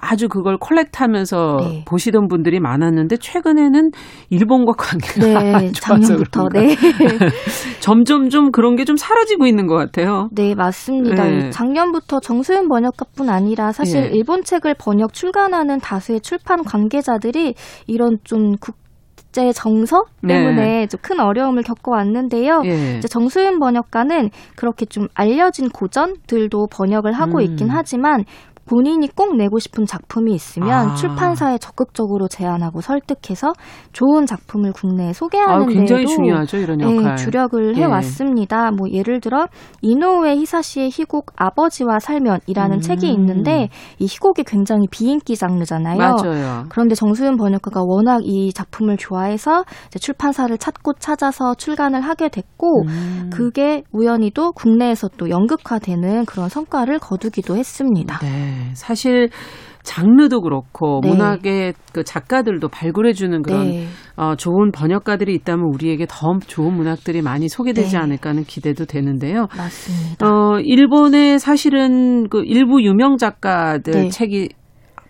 아주 그걸 컬렉트하면서 네. 보시던 분들이 많았는데 최근에는 일본과 관계가 네, 작년부터. 네. 점점 좀 그런 게 좀 사라지고 있는 것 같아요. 네, 맞습니다. 네. 작년부터 정수윤 번역가뿐 아니라 사실 예. 일본 책을 번역 출간하는 다수의 출판 관계자들이 이런 좀 국 제 정서 네. 때문에 좀큰 어려움을 겪어왔는데요. 예. 이제 정수윤 번역가는 그렇게 좀 알려진 고전들도 번역을 하고 음. 있긴 하지만 본인이 꼭 내고 싶은 작품이 있으면 아. 출판사에 적극적으로 제안하고 설득해서 좋은 작품을 국내에 소개하는 아, 굉장히 데도 중요하죠 이런 네, 역할. 주력을 예. 해왔습니다. 뭐 예를 들어 이노우에 히사시의 희곡 아버지와 살면이라는 음. 책이 있는데 이 희곡이 굉장히 비인기 장르잖아요. 맞아요. 그런데 정수윤 번역가가 워낙 이 작품을 좋아해서 출판사를 찾고 찾아서 출간을 하게 됐고 음. 그게 우연히도 국내에서 또 연극화되는 그런 성과를 거두기도 했습니다. 네, 사실 장르도 그렇고 네. 문학의 그 작가들도 발굴해주는 그런 네. 어, 좋은 번역가들이 있다면 우리에게 더 좋은 문학들이 많이 소개되지 네. 않을까 하는 기대도 되는데요. 맞습니다. 어, 일본에 사실은 그 일부 유명 작가들 네. 책이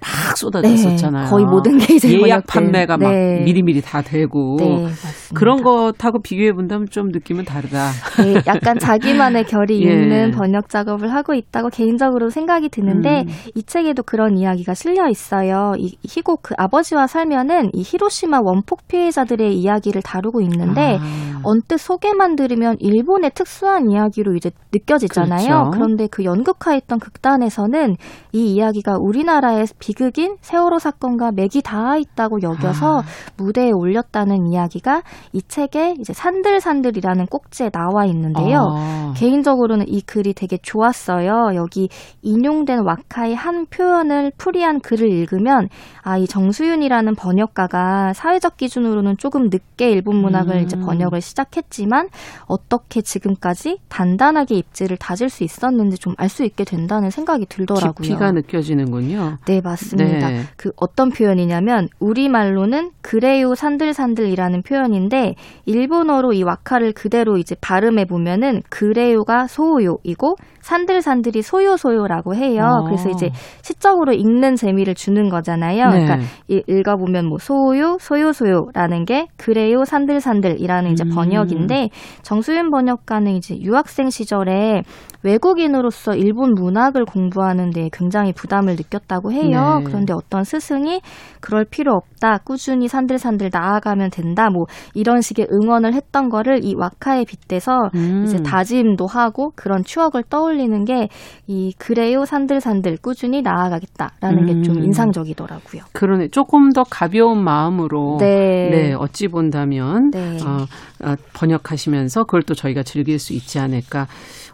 막 쏟아졌었잖아요. 네, 거의 모든 게 이제 예약 번역된. 판매가 막 네. 미리미리 다 되고 네. 그런 것하고 비교해 본다면 좀 느낌은 다르다. 네, 약간 자기만의 결이 예. 있는 번역 작업을 하고 있다고 개인적으로 생각이 드는데 음. 이 책에도 그런 이야기가 실려 있어요. 이 희곡 그 아버지와 살면은 이 히로시마 원폭 피해자들의 이야기를 다루고 있는데 아. 언뜻 소개만 들으면 일본의 특수한 이야기로 이제 느껴지잖아요. 그렇죠. 그런데 그 연극화했던 극단에서는 이 이야기가 우리나라의 비극인 세월호 사건과 맥이 닿아 있다고 여겨서 아. 무대에 올렸다는 이야기가 이 책에 이제 산들산들이라는 꼭지에 나와 있는데요. 아. 개인적으로는 이 글이 되게 좋았어요. 여기 인용된 와카의 한 표현을 풀이한 글을 읽으면 아, 이 정수윤이라는 번역가가 사회적 기준으로는 조금 늦게 일본 문학을 음. 이제 번역을 시작했지만 어떻게 지금까지 단단하게 입지를 다질 수 있었는지 좀 알 수 있게 된다는 생각이 들더라고요. 깊이가 느껴지는군요. 네, 맞습니다. 네. 그 어떤 표현이냐면 우리말로는 그래요 산들산들이라는 표현인데 일본어로 이 와카를 그대로 이제 발음해 보면은 그래요가 소요이고 산들산들이 소요소요라고 해요. 어. 그래서 이제 시적으로 읽는 재미를 주는 거잖아요. 네. 그러니까 이- 읽어 보면 뭐 소요, 소요소요라는 게 그래요 산들산들이라는 이제 음. 번역인데 정수윤 번역가는 이제 유학생 시절에 외국인으로서 일본 문학을 공부하는 데 굉장히 부담을 느꼈다고 해요. 네. 그런데 어떤 스승이 그럴 필요 없다. 꾸준히 산들산들 나아가면 된다. 뭐 이런 식의 응원을 했던 거를 이 와카에 빗대서 음. 이제 다짐도 하고 그런 추억을 떠올리는 게 이 그래요 산들산들 꾸준히 나아가겠다라는 게좀 음. 인상적이더라고요. 그러네. 조금 더 가벼운 마음으로 네. 네, 어찌 본다면 네. 어, 어, 번역하시면서 그걸 또 저희가 즐길 수 있지 않을까.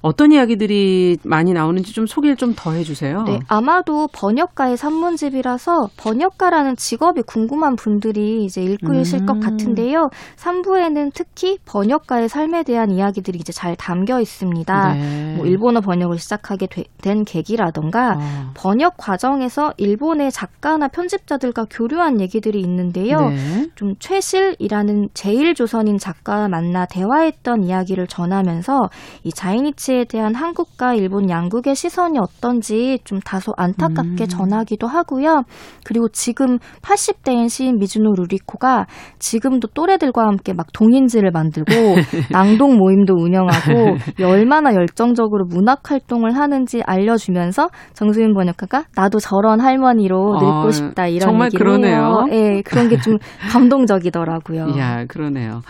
어떤 이야기들이 많이 나오는지 좀 소개를 좀 더 해주세요. 네, 아마도 번역가의 전문집이라서 번역가라는 직업이 궁금한 분들이 이제 읽으실 것 음. 같은데요. 3부에는 특히 번역가의 삶에 대한 이야기들이 이제 잘 담겨 있습니다. 네. 뭐 일본어 번역을 시작하게 되- 된 계기라던가 어. 번역 과정에서 일본의 작가나 편집자들과 교류한 얘기들이 있는데요. 네. 좀 최실이라는 제일조선인 작가와 만나 대화했던 이야기를 전하면서 이 자이니치 에 대한 한국과 일본 양국의 시선이 어떤지 좀 다소 안타깝게 음. 전하기도 하고요. 그리고 지금 80대인 시인 미즈노 루리코가 지금도 또래들과 함께 막 동인지를 만들고 낭독 모임도 운영하고 이 얼마나 열정적으로 문학 활동을 하는지 알려주면서 정수인 번역가가 나도 저런 할머니로 늙고 아, 싶다 이런 정말 그러네요. 예, 그런 게 좀 감동적이더라고요. 이야, 그러네요.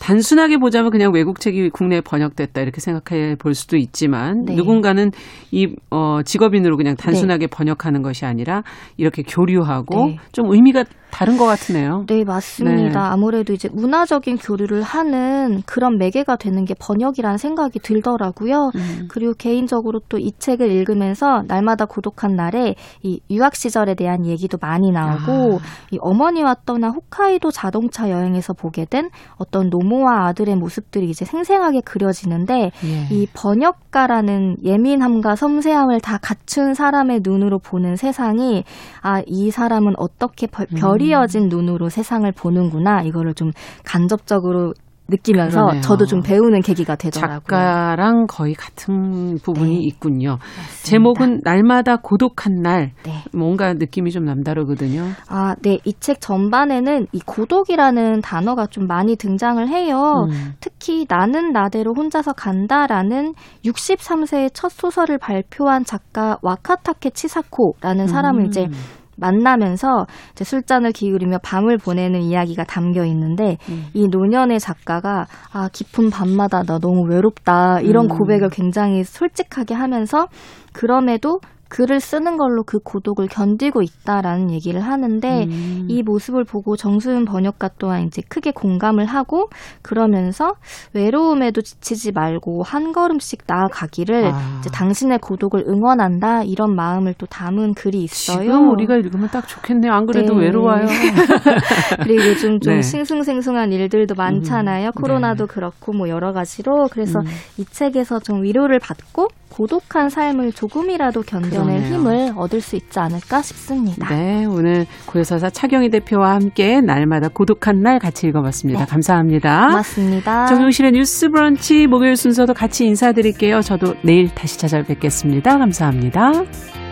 단순하게 보자면 그냥 외국 책이 국내에 번역됐다 이렇게 생각해 볼 수도 있지만 네. 누군가는 이 어, 직업인으로 그냥 단순하게 번역하는 것이 아니라 이렇게 교류하고 네. 좀 의미가 다른 것 같으네요. 네, 맞습니다. 네. 아무래도 이제 문화적인 교류를 하는 그런 매개가 되는 게 번역이라는 생각이 들더라고요. 음. 그리고 개인적으로 또 이 책을 읽으면서 날마다 고독한 날에 이 유학 시절에 대한 얘기도 많이 나오고 아. 이 어머니와 떠나 홋카이도 자동차 여행에서 보게 된 어떤 노모와 아들의 모습들이 이제 생생하게 그려지는데 예. 이 번역가라는 예민함과 섬세함을 다 갖춘 사람의 눈으로 보는 세상이 아 이 사람은 어떻게 벌- 음. 별이 어진 눈으로 세상을 보는구나 이거를 좀 간접적으로 느끼면서 그러네요. 저도 좀 배우는 계기가 되더라고요. 작가랑 거의 같은 부분이 네. 있군요. 맞습니다. 제목은 날마다 고독한 날. 네. 뭔가 느낌이 좀 남다르거든요. 아, 네. 이 책 전반에는 이 고독이라는 단어가 좀 많이 등장을 해요. 음. 특히 나는 나대로 혼자서 간다라는 63세의 첫 소설을 발표한 작가 와카타케 치사코라는 사람을 음. 이제 만나면서 술잔을 기울이며 밤을 보내는 이야기가 담겨 있는데 음. 이 노년의 작가가 아 깊은 밤마다 나 너무 외롭다 이런 음. 고백을 굉장히 솔직하게 하면서 그럼에도 글을 쓰는 걸로 그 고독을 견디고 있다라는 얘기를 하는데 음. 이 모습을 보고 정수윤 번역가 또한 이제 크게 공감을 하고 그러면서 외로움에도 지치지 말고 한 걸음씩 나아가기를 아. 이제 당신의 고독을 응원한다 이런 마음을 또 담은 글이 있어요. 지금 우리가 읽으면 딱 좋겠네요. 안 그래도 네. 외로워요. 그리고 요즘 좀 네. 싱숭생숭한 일들도 많잖아요. 음, 코로나도 네. 그렇고 뭐 여러 가지로 그래서 음. 이 책에서 좀 위로를 받고 고독한 삶을 조금이라도 견 그러네요. 힘을 얻을 수 있지 않을까 싶습니다. 네, 오늘 고요서사 차경희 대표와 함께 날마다 고독한 날 같이 읽어봤습니다. 네. 감사합니다. 고맙습니다. 정용실의 뉴스 브런치 목요일 순서도 같이 인사드릴게요. 저도 내일 다시 찾아뵙겠습니다. 감사합니다.